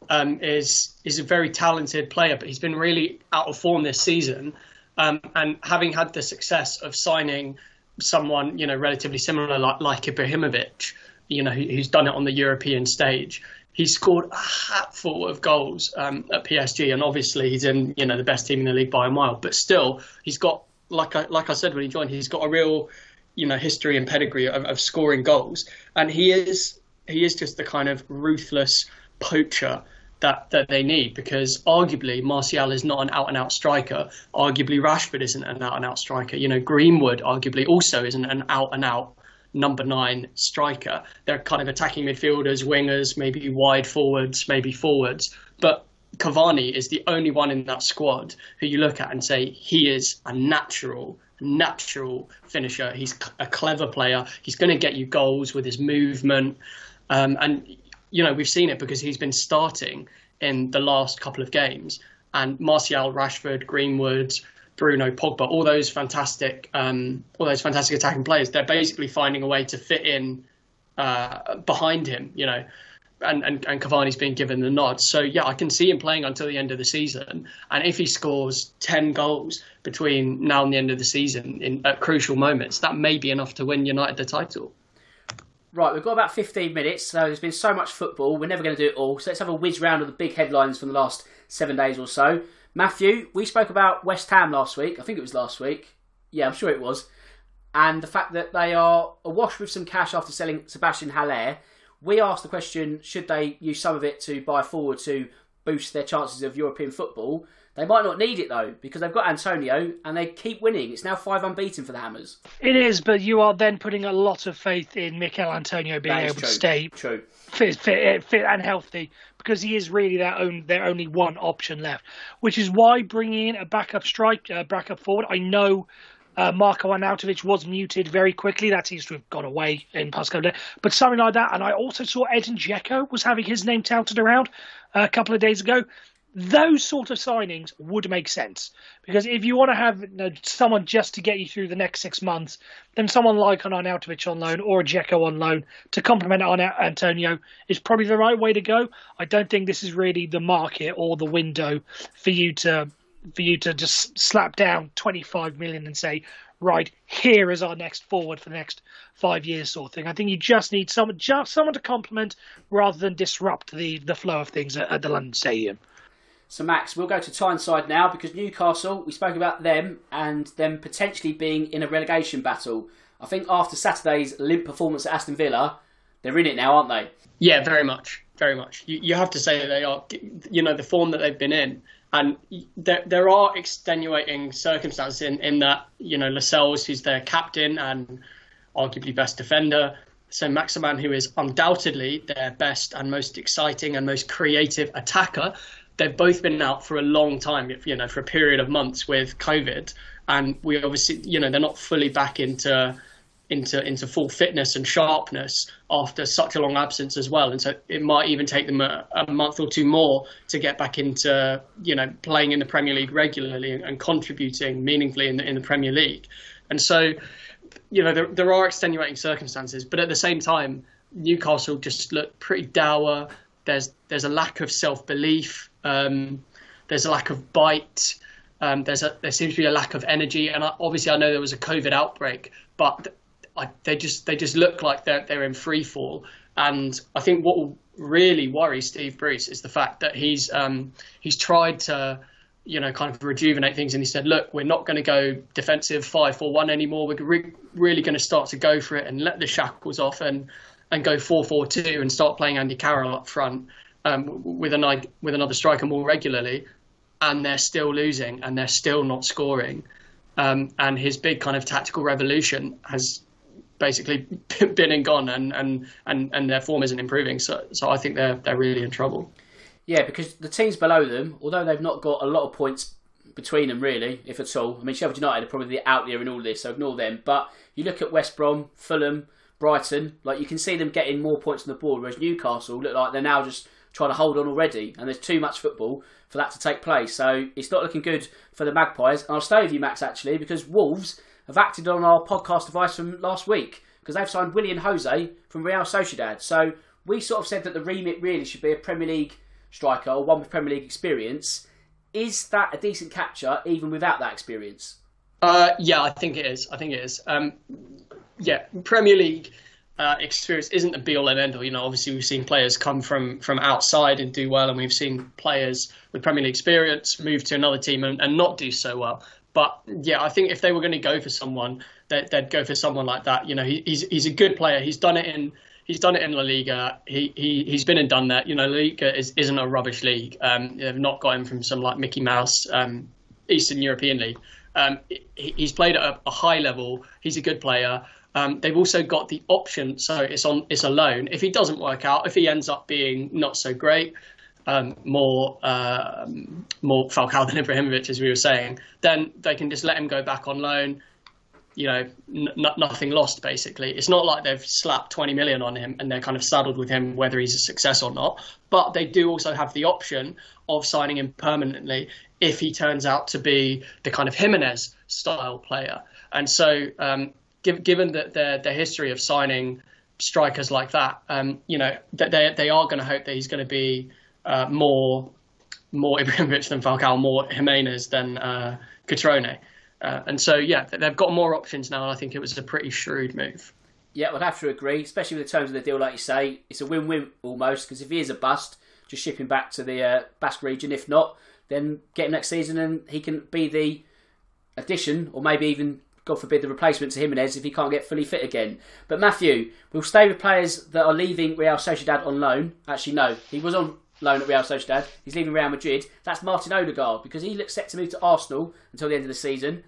um, is is a very talented player, but he's been really out of form this season. Um, and having had the success of signing someone, you know, relatively similar like, like Ibrahimovic, you know, who's done it on the European stage, he scored a hatful of goals um, at PSG, and obviously he's in, you know, the best team in the league by a mile. But still, he's got, like I, like I said when he joined, he's got a real, you know, history and pedigree of, of scoring goals, and he is he is just the kind of ruthless poacher that, that they need because arguably Martial is not an out and out striker. Arguably Rashford isn't an out and out striker. You know, Greenwood arguably also isn't an out and out number nine striker. They're kind of attacking midfielders, wingers, maybe wide forwards, maybe forwards. But Cavani is the only one in that squad who you look at and say he is a natural natural finisher. He's a clever player. He's going to get you goals with his movement. Um, and, you know, we've seen it because he's been starting in the last couple of games. And Martial, Rashford, Greenwood, Bruno, Pogba, all those fantastic, um, all those fantastic attacking players, they're basically finding a way to fit in uh, behind him, you know and, and, and Cavani's being given the nod. So yeah, I can see him playing until the end of the season. And if he scores ten goals between now and the end of the season in at crucial moments, that may be enough to win United the title. Right, we've got about 15 minutes, so there's been so much football. We're never going to do it all. So let's have a whiz round of the big headlines from the last seven days or so. Matthew, we spoke about West Ham last week. I think it was last week. Yeah, I'm sure it was. And the fact that they are awash with some cash after selling Sebastian Haller we asked the question: Should they use some of it to buy forward to boost their chances of European football? They might not need it though because they've got Antonio and they keep winning. It's now five unbeaten for the Hammers. It is, but you are then putting a lot of faith in Michail Antonio being able true. to stay true. Fit, fit, fit, and healthy because he is really their own their only one option left. Which is why bringing in a backup strike, uh, backup forward. I know uh, Marko Arnautovic was muted very quickly. That seems to have gone away in past couple of days. But something like that. And I also saw Edin Dzeko was having his name touted around uh, a couple of days ago. Those sort of signings would make sense because if you want to have you know, someone just to get you through the next six months, then someone like an Arnautovic on loan or a Dzeko on loan to complement Antonio is probably the right way to go. I don't think this is really the market or the window for you to for you to just slap down 25 million and say, right, here is our next forward for the next five years, sort of thing. I think you just need someone, just someone to complement rather than disrupt the, the flow of things at, at the London Stadium. So, Max, we'll go to Tyneside now because Newcastle, we spoke about them and them potentially being in a relegation battle. I think after Saturday's limp performance at Aston Villa, they're in it now, aren't they? Yeah, very much. Very much. You, you have to say they are, you know, the form that they've been in and there, there are extenuating circumstances in, in that, you know, Lascelles, who's their captain and arguably best defender, Saint-Maximin, who is undoubtedly their best and most exciting and most creative attacker, they've both been out for a long time, you know, for a period of months with COVID. And we obviously, you know, they're not fully back into into into full fitness and sharpness after such a long absence as well. And so it might even take them a, a, month or two more to get back into you know playing in the Premier League regularly and, and contributing meaningfully in the in the Premier League. And so you know there there are extenuating circumstances, but at the same time Newcastle just look pretty dour. There's there's a lack of self belief. Um, there's a lack of bite. Um, there's a, there seems to be a lack of energy, and I, obviously I know there was a COVID outbreak, but I, they just they just look like they're they're in free fall. And I think what will really worry Steve Bruce is the fact that he's um, he's tried to you know kind of rejuvenate things, and he said, look, we're not going to go defensive five four one anymore. We're re- really going to start to go for it and let the shackles off and and go four four two and start playing Andy Carroll up front um, with a with another striker more regularly. And they're still losing, and they're still not scoring. Um, and his big kind of tactical revolution has basically been and gone, and, and, and, and their form isn't improving. So so I think they're they're really in trouble. Yeah, because the teams below them, although they've not got a lot of points between them, really, if at all. I mean, Sheffield United are probably out there in all this, so ignore them. But you look at West Brom, Fulham, Brighton, like you can see them getting more points on the board, whereas Newcastle look like they're now just trying to hold on already, and there's too much football for that to take place. So it's not looking good for the Magpies. And I'll stay with you, Max, actually, because Wolves have acted on our podcast advice from last week because they've signed Willian Jose from Real Sociedad. So we sort of said that the remit really should be a Premier League striker or one with Premier League experience. Is that a decent capture even without that experience? Uh, yeah, I think it is. I think it is. Um, yeah, Premier League uh, experience isn't the be all and end all. You know, obviously we've seen players come from from outside and do well, and we've seen players with Premier League experience move to another team and, and not do so well. But yeah, I think if they were going to go for someone, they'd, they'd go for someone like that. You know, he, he's he's a good player. He's done it in he's done it in La Liga. He he he's been and done that. You know, La Liga is isn't a rubbish league. Um, they've not got him from some like Mickey Mouse um, Eastern European league. Um, he, he's played at a, a, high level. He's a good player. Um, they've also got the option, so it's on it's a loan. If he doesn't work out, if he ends up being not so great, um, more uh, more Falcao than Ibrahimovic, as we were saying, then they can just let him go back on loan. you know, n- nothing lost basically. It's not like they've slapped 20 million on him and they're kind of saddled with him whether he's a success or not. But they do also have the option of signing him permanently if he turns out to be the kind of Jimenez style player. And so, um, given that their their history of signing strikers like that, um, you know, that they they are going to hope that he's going to be uh, more more Ibrahimovic than Falcao, more Jimenez than uh, Cutrone. Uh, and so, yeah, they've got more options now, and I think it was a pretty shrewd move. Yeah, I'd have to agree, especially with the terms of the deal, like you say. It's a win win almost, because if he is a bust, just ship him back to the uh, Basque region. If not, then get him next season and he can be the addition, or maybe even, God forbid, the replacement to Jimenez if he can't get fully fit again. But Matthew, we'll stay with players that are leaving Real Sociedad on loan. Actually, no, he was on loan at Real Sociedad. He's leaving Real Madrid. That's Martin Odegaard because he looks set to move to Arsenal until the end of the season.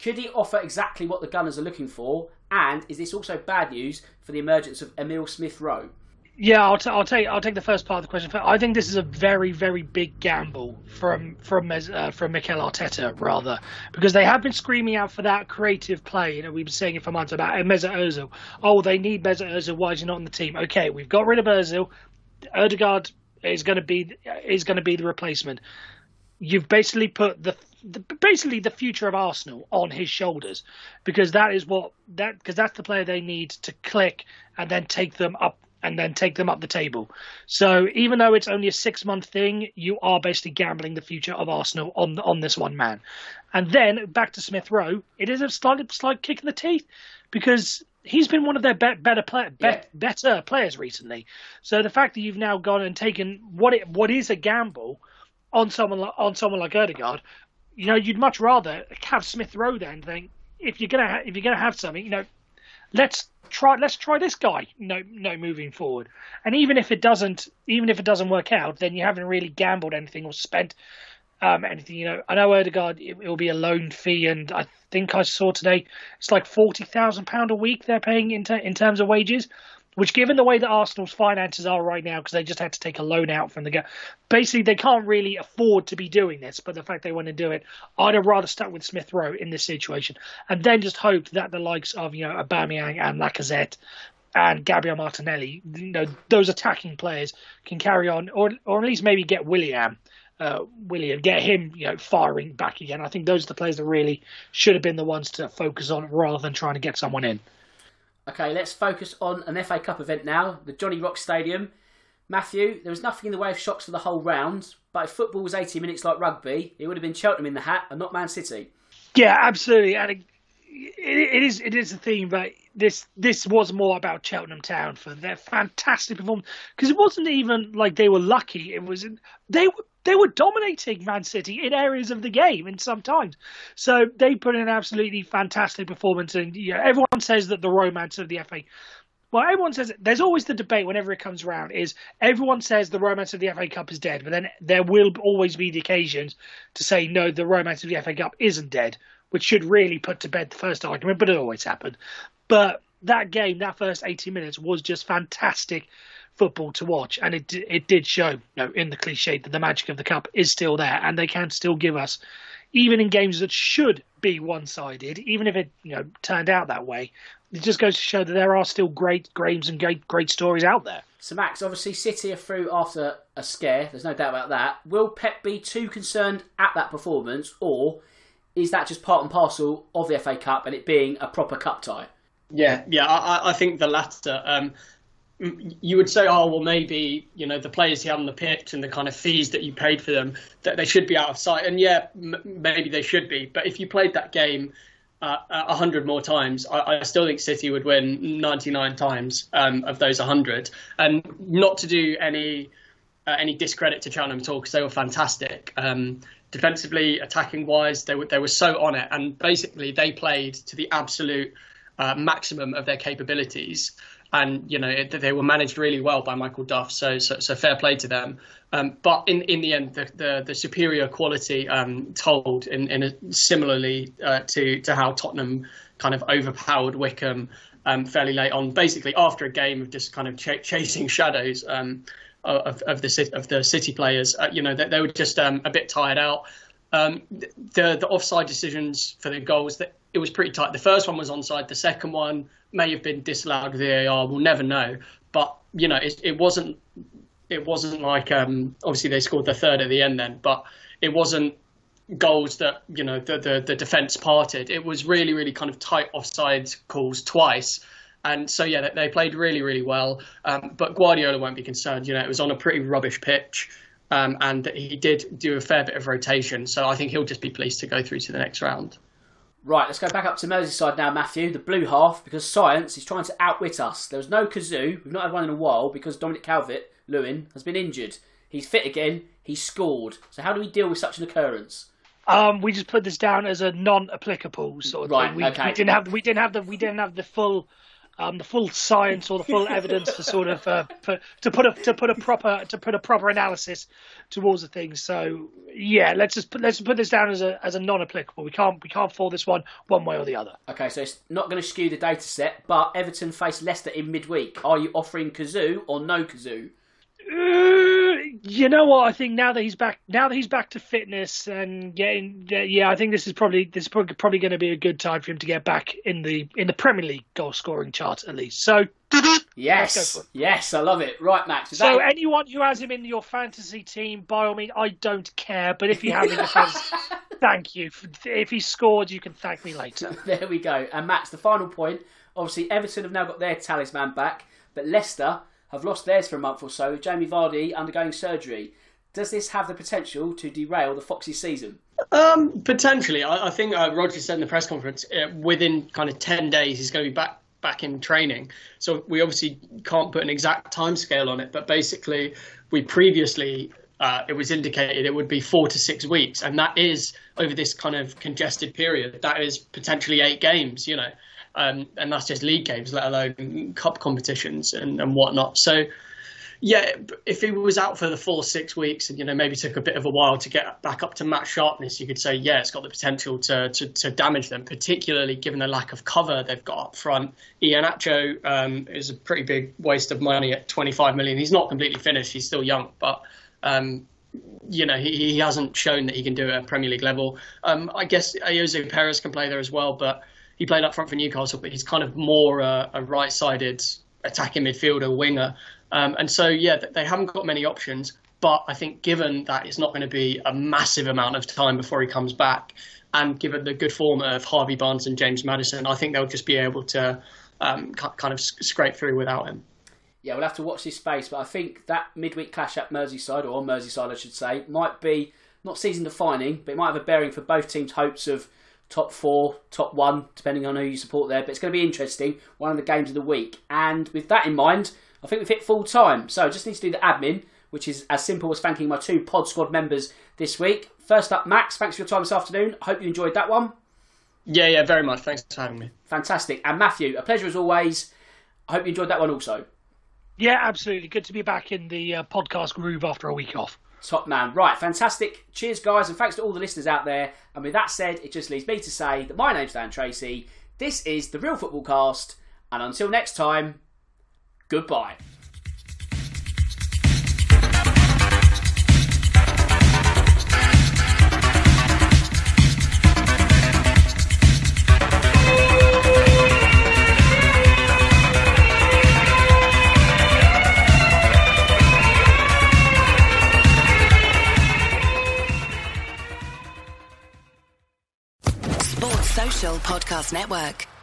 Could he offer exactly what the Gunners are looking for? And is this also bad news for the emergence of Emil Smith Rowe? Yeah, I'll, t- I'll take I'll take the first part of the question. I think this is a very very big gamble from from uh, from Mikel Arteta rather because they have been screaming out for that creative play. You know, we've been saying it for months about Mesut Ozil. Oh, they need Mesut Ozil. Why is he not on the team? Okay, we've got rid of Ozil. Odegaard is going to be is going to be the replacement. You've basically put the, the, basically the future of Arsenal on his shoulders because that is what that because that's the player they need to click and then take them up and then take them up the table. So even though it's only a six month thing, you are basically gambling the future of Arsenal on on this one man. And then back to Smith Rowe, it is a slight slight kick in the teeth because he's been one of their be- better play- be- yeah. better players recently. So the fact that you've now gone and taken what it what is a gamble on someone like, on someone like Odegaard, you know, you'd much rather have Smith Rowe then think if you're gonna ha- if you're gonna have something, you know, let's try let's try this guy. No, no, moving forward. And even if it doesn't, even if it doesn't work out, then you haven't really gambled anything or spent um, anything. You know, I know Odegaard it, will be a loan fee, and I think I saw today it's like forty thousand pound a week they're paying in ter- in terms of wages. Which, given the way that Arsenal's finances are right now, because they just had to take a loan out from the go, basically they can't really afford to be doing this. But the fact they want to do it, I'd have rather stuck with Smith Rowe in this situation, and then just hope that the likes of you know Aubameyang and Lacazette and Gabriel Martinelli, you know, those attacking players can carry on, or or at least maybe get William. uh, Willian, get him, you know, firing back again. I think those are the players that really should have been the ones to focus on rather than trying to get someone in. Okay, let's focus on an FA Cup event now, the Jonny-Rocks Stadium. Matthew, there was nothing in the way of shocks for the whole round, but if football was 80 minutes like rugby, it would have been Cheltenham in the hat and not Man City. Yeah, absolutely. And it, it is it is a theme, but this this was more about Cheltenham Town for their fantastic performance because it wasn't even like they were lucky. It was they were they were dominating Man City in areas of the game in sometimes. So they put in an absolutely fantastic performance. And you know, everyone says that the romance of the FA. Well, everyone says there's always the debate whenever it comes around. Is everyone says the romance of the FA Cup is dead, but then there will always be the occasions to say no, the romance of the FA Cup isn't dead, which should really put to bed the first argument. But it always happened. But that game, that first 80 minutes, was just fantastic football to watch, and it it did show, you know, in the cliche that the magic of the cup is still there, and they can still give us, even in games that should be one-sided, even if it you know turned out that way. It just goes to show that there are still great games and great great stories out there. So Max, obviously City are through after a scare. There's no doubt about that. Will Pep be too concerned at that performance, or is that just part and parcel of the FA Cup and it being a proper cup tie? Yeah, yeah, I, I think the latter. Um, you would say, oh well, maybe you know the players he had on the pitch and the kind of fees that you paid for them that they should be out of sight. And yeah, m- maybe they should be. But if you played that game uh, a hundred more times, I, I, still think City would win 99 times um, of those 100. And not to do any uh, any discredit to Cheltenham at all because they were fantastic. Um, defensively, attacking wise, they were they were so on it, and basically they played to the absolute uh, maximum of their capabilities and you know they were managed really well by Michael Duff. So so, so fair play to them. Um, but in, in the end, the, the, the superior quality um, told in, in a, similarly uh, to to how Tottenham kind of overpowered Wycombe um, fairly late on, basically after a game of just kind of ch- chasing shadows um, of, of the of the City players. Uh, you know they, they were just um, a bit tired out. Um, the the offside decisions for the goals that it was pretty tight. The first one was onside. The second one may have been disallowed VAR. We'll never know. But you know, it, it wasn't it wasn't like um, obviously they scored the third at the end then, but it wasn't goals that you know the the, the defense parted. It was really really kind of tight offside calls twice. And so yeah, they played really really well. Um, but Guardiola won't be concerned. You know, it was on a pretty rubbish pitch. Um, and he did do a fair bit of rotation, so I think he'll just be pleased to go through to the next round. Right, let's go back up to Merseyside now, Matthew, the blue half, because science is trying to outwit us. There was no Kazoo, we've not had one in a while because Dominic Calvert Lewin has been injured. He's fit again, he's scored. So, how do we deal with such an occurrence? Um, we just put this down as a non-applicable sort of right, thing. We, okay. we didn't have we didn't have the we didn't have the full um, the full science or the full evidence to sort of uh, put, to put a to put a proper to put a proper analysis towards the thing. So yeah, let's just put, let's put this down as a as a non-applicable. We can't we can't fall this one one way or the other. Okay, so it's not going to skew the data set, but Everton face Leicester in midweek. Are you offering Kazoo or no Kazoo? Uh, you know what? I think now that he's back, now that he's back to fitness and getting, yeah, I think this is probably this is probably going to be a good time for him to get back in the in the Premier League goal scoring chart at least. So, yes, yes, I love it. Right, Max. So that... anyone who has him in your fantasy team, by all means, I don't care. But if you have him in fantasy, thank you. If he scored, you can thank me later. there we go. And Max, the final point. Obviously, Everton have now got their talisman back, but Leicester have lost theirs for a month or so, with Jamie Vardy undergoing surgery. Does this have the potential to derail the Foxes season? Um, potentially. I, I think uh, Rodgers said in the press conference uh, within kind of 10 days he's going to be back back in training. So we obviously can't put an exact time scale on it, but basically we previously uh, it was indicated it would be four to six weeks, and that is over this kind of congested period. That is potentially eight games, you know um, and that's just league games, let alone cup competitions and, and whatnot. So, yeah, if he was out for the full six weeks and you know maybe took a bit of a while to get back up to match sharpness, you could say yeah, it's got the potential to to, to damage them, particularly given the lack of cover they've got up front. Iheanacho um, is a pretty big waste of money at 25 million. He's not completely finished; he's still young, but. Um, you know, he, he hasn't shown that he can do it at Premier League level. Um, I guess Ayoze Perez can play there as well, but he played up front for Newcastle, but he's kind of more uh, a right-sided attacking midfielder, winger. Um, and so, yeah, they haven't got many options. But I think, given that it's not going to be a massive amount of time before he comes back, and given the good form of Harvey Barnes and James Maddison, I think they'll just be able to um, kind of scrape through without him. Yeah, we'll have to watch this space, but I think that midweek clash at Merseyside, or Merseyside, I should say, might be not season defining, but it might have a bearing for both teams' hopes of top four, top one, depending on who you support there. But it's going to be interesting. One of the games of the week. And with that in mind, I think we've hit full time. So I just need to do the admin, which is as simple as thanking my two Pod Squad members this week. First up, Max, thanks for your time this afternoon. I hope you enjoyed that one. Yeah, yeah, very much. Thanks for having me. Fantastic. And Matthew, a pleasure as always. I hope you enjoyed that one also. Yeah, absolutely. Good to be back in the uh, podcast groove after a week off. Top man. Right, fantastic. Cheers, guys, and thanks to all the listeners out there. And with that said, it just leaves me to say that my name's Dan Tracy. This is the Real Football Cast, and until next time, goodbye. Podcast Network.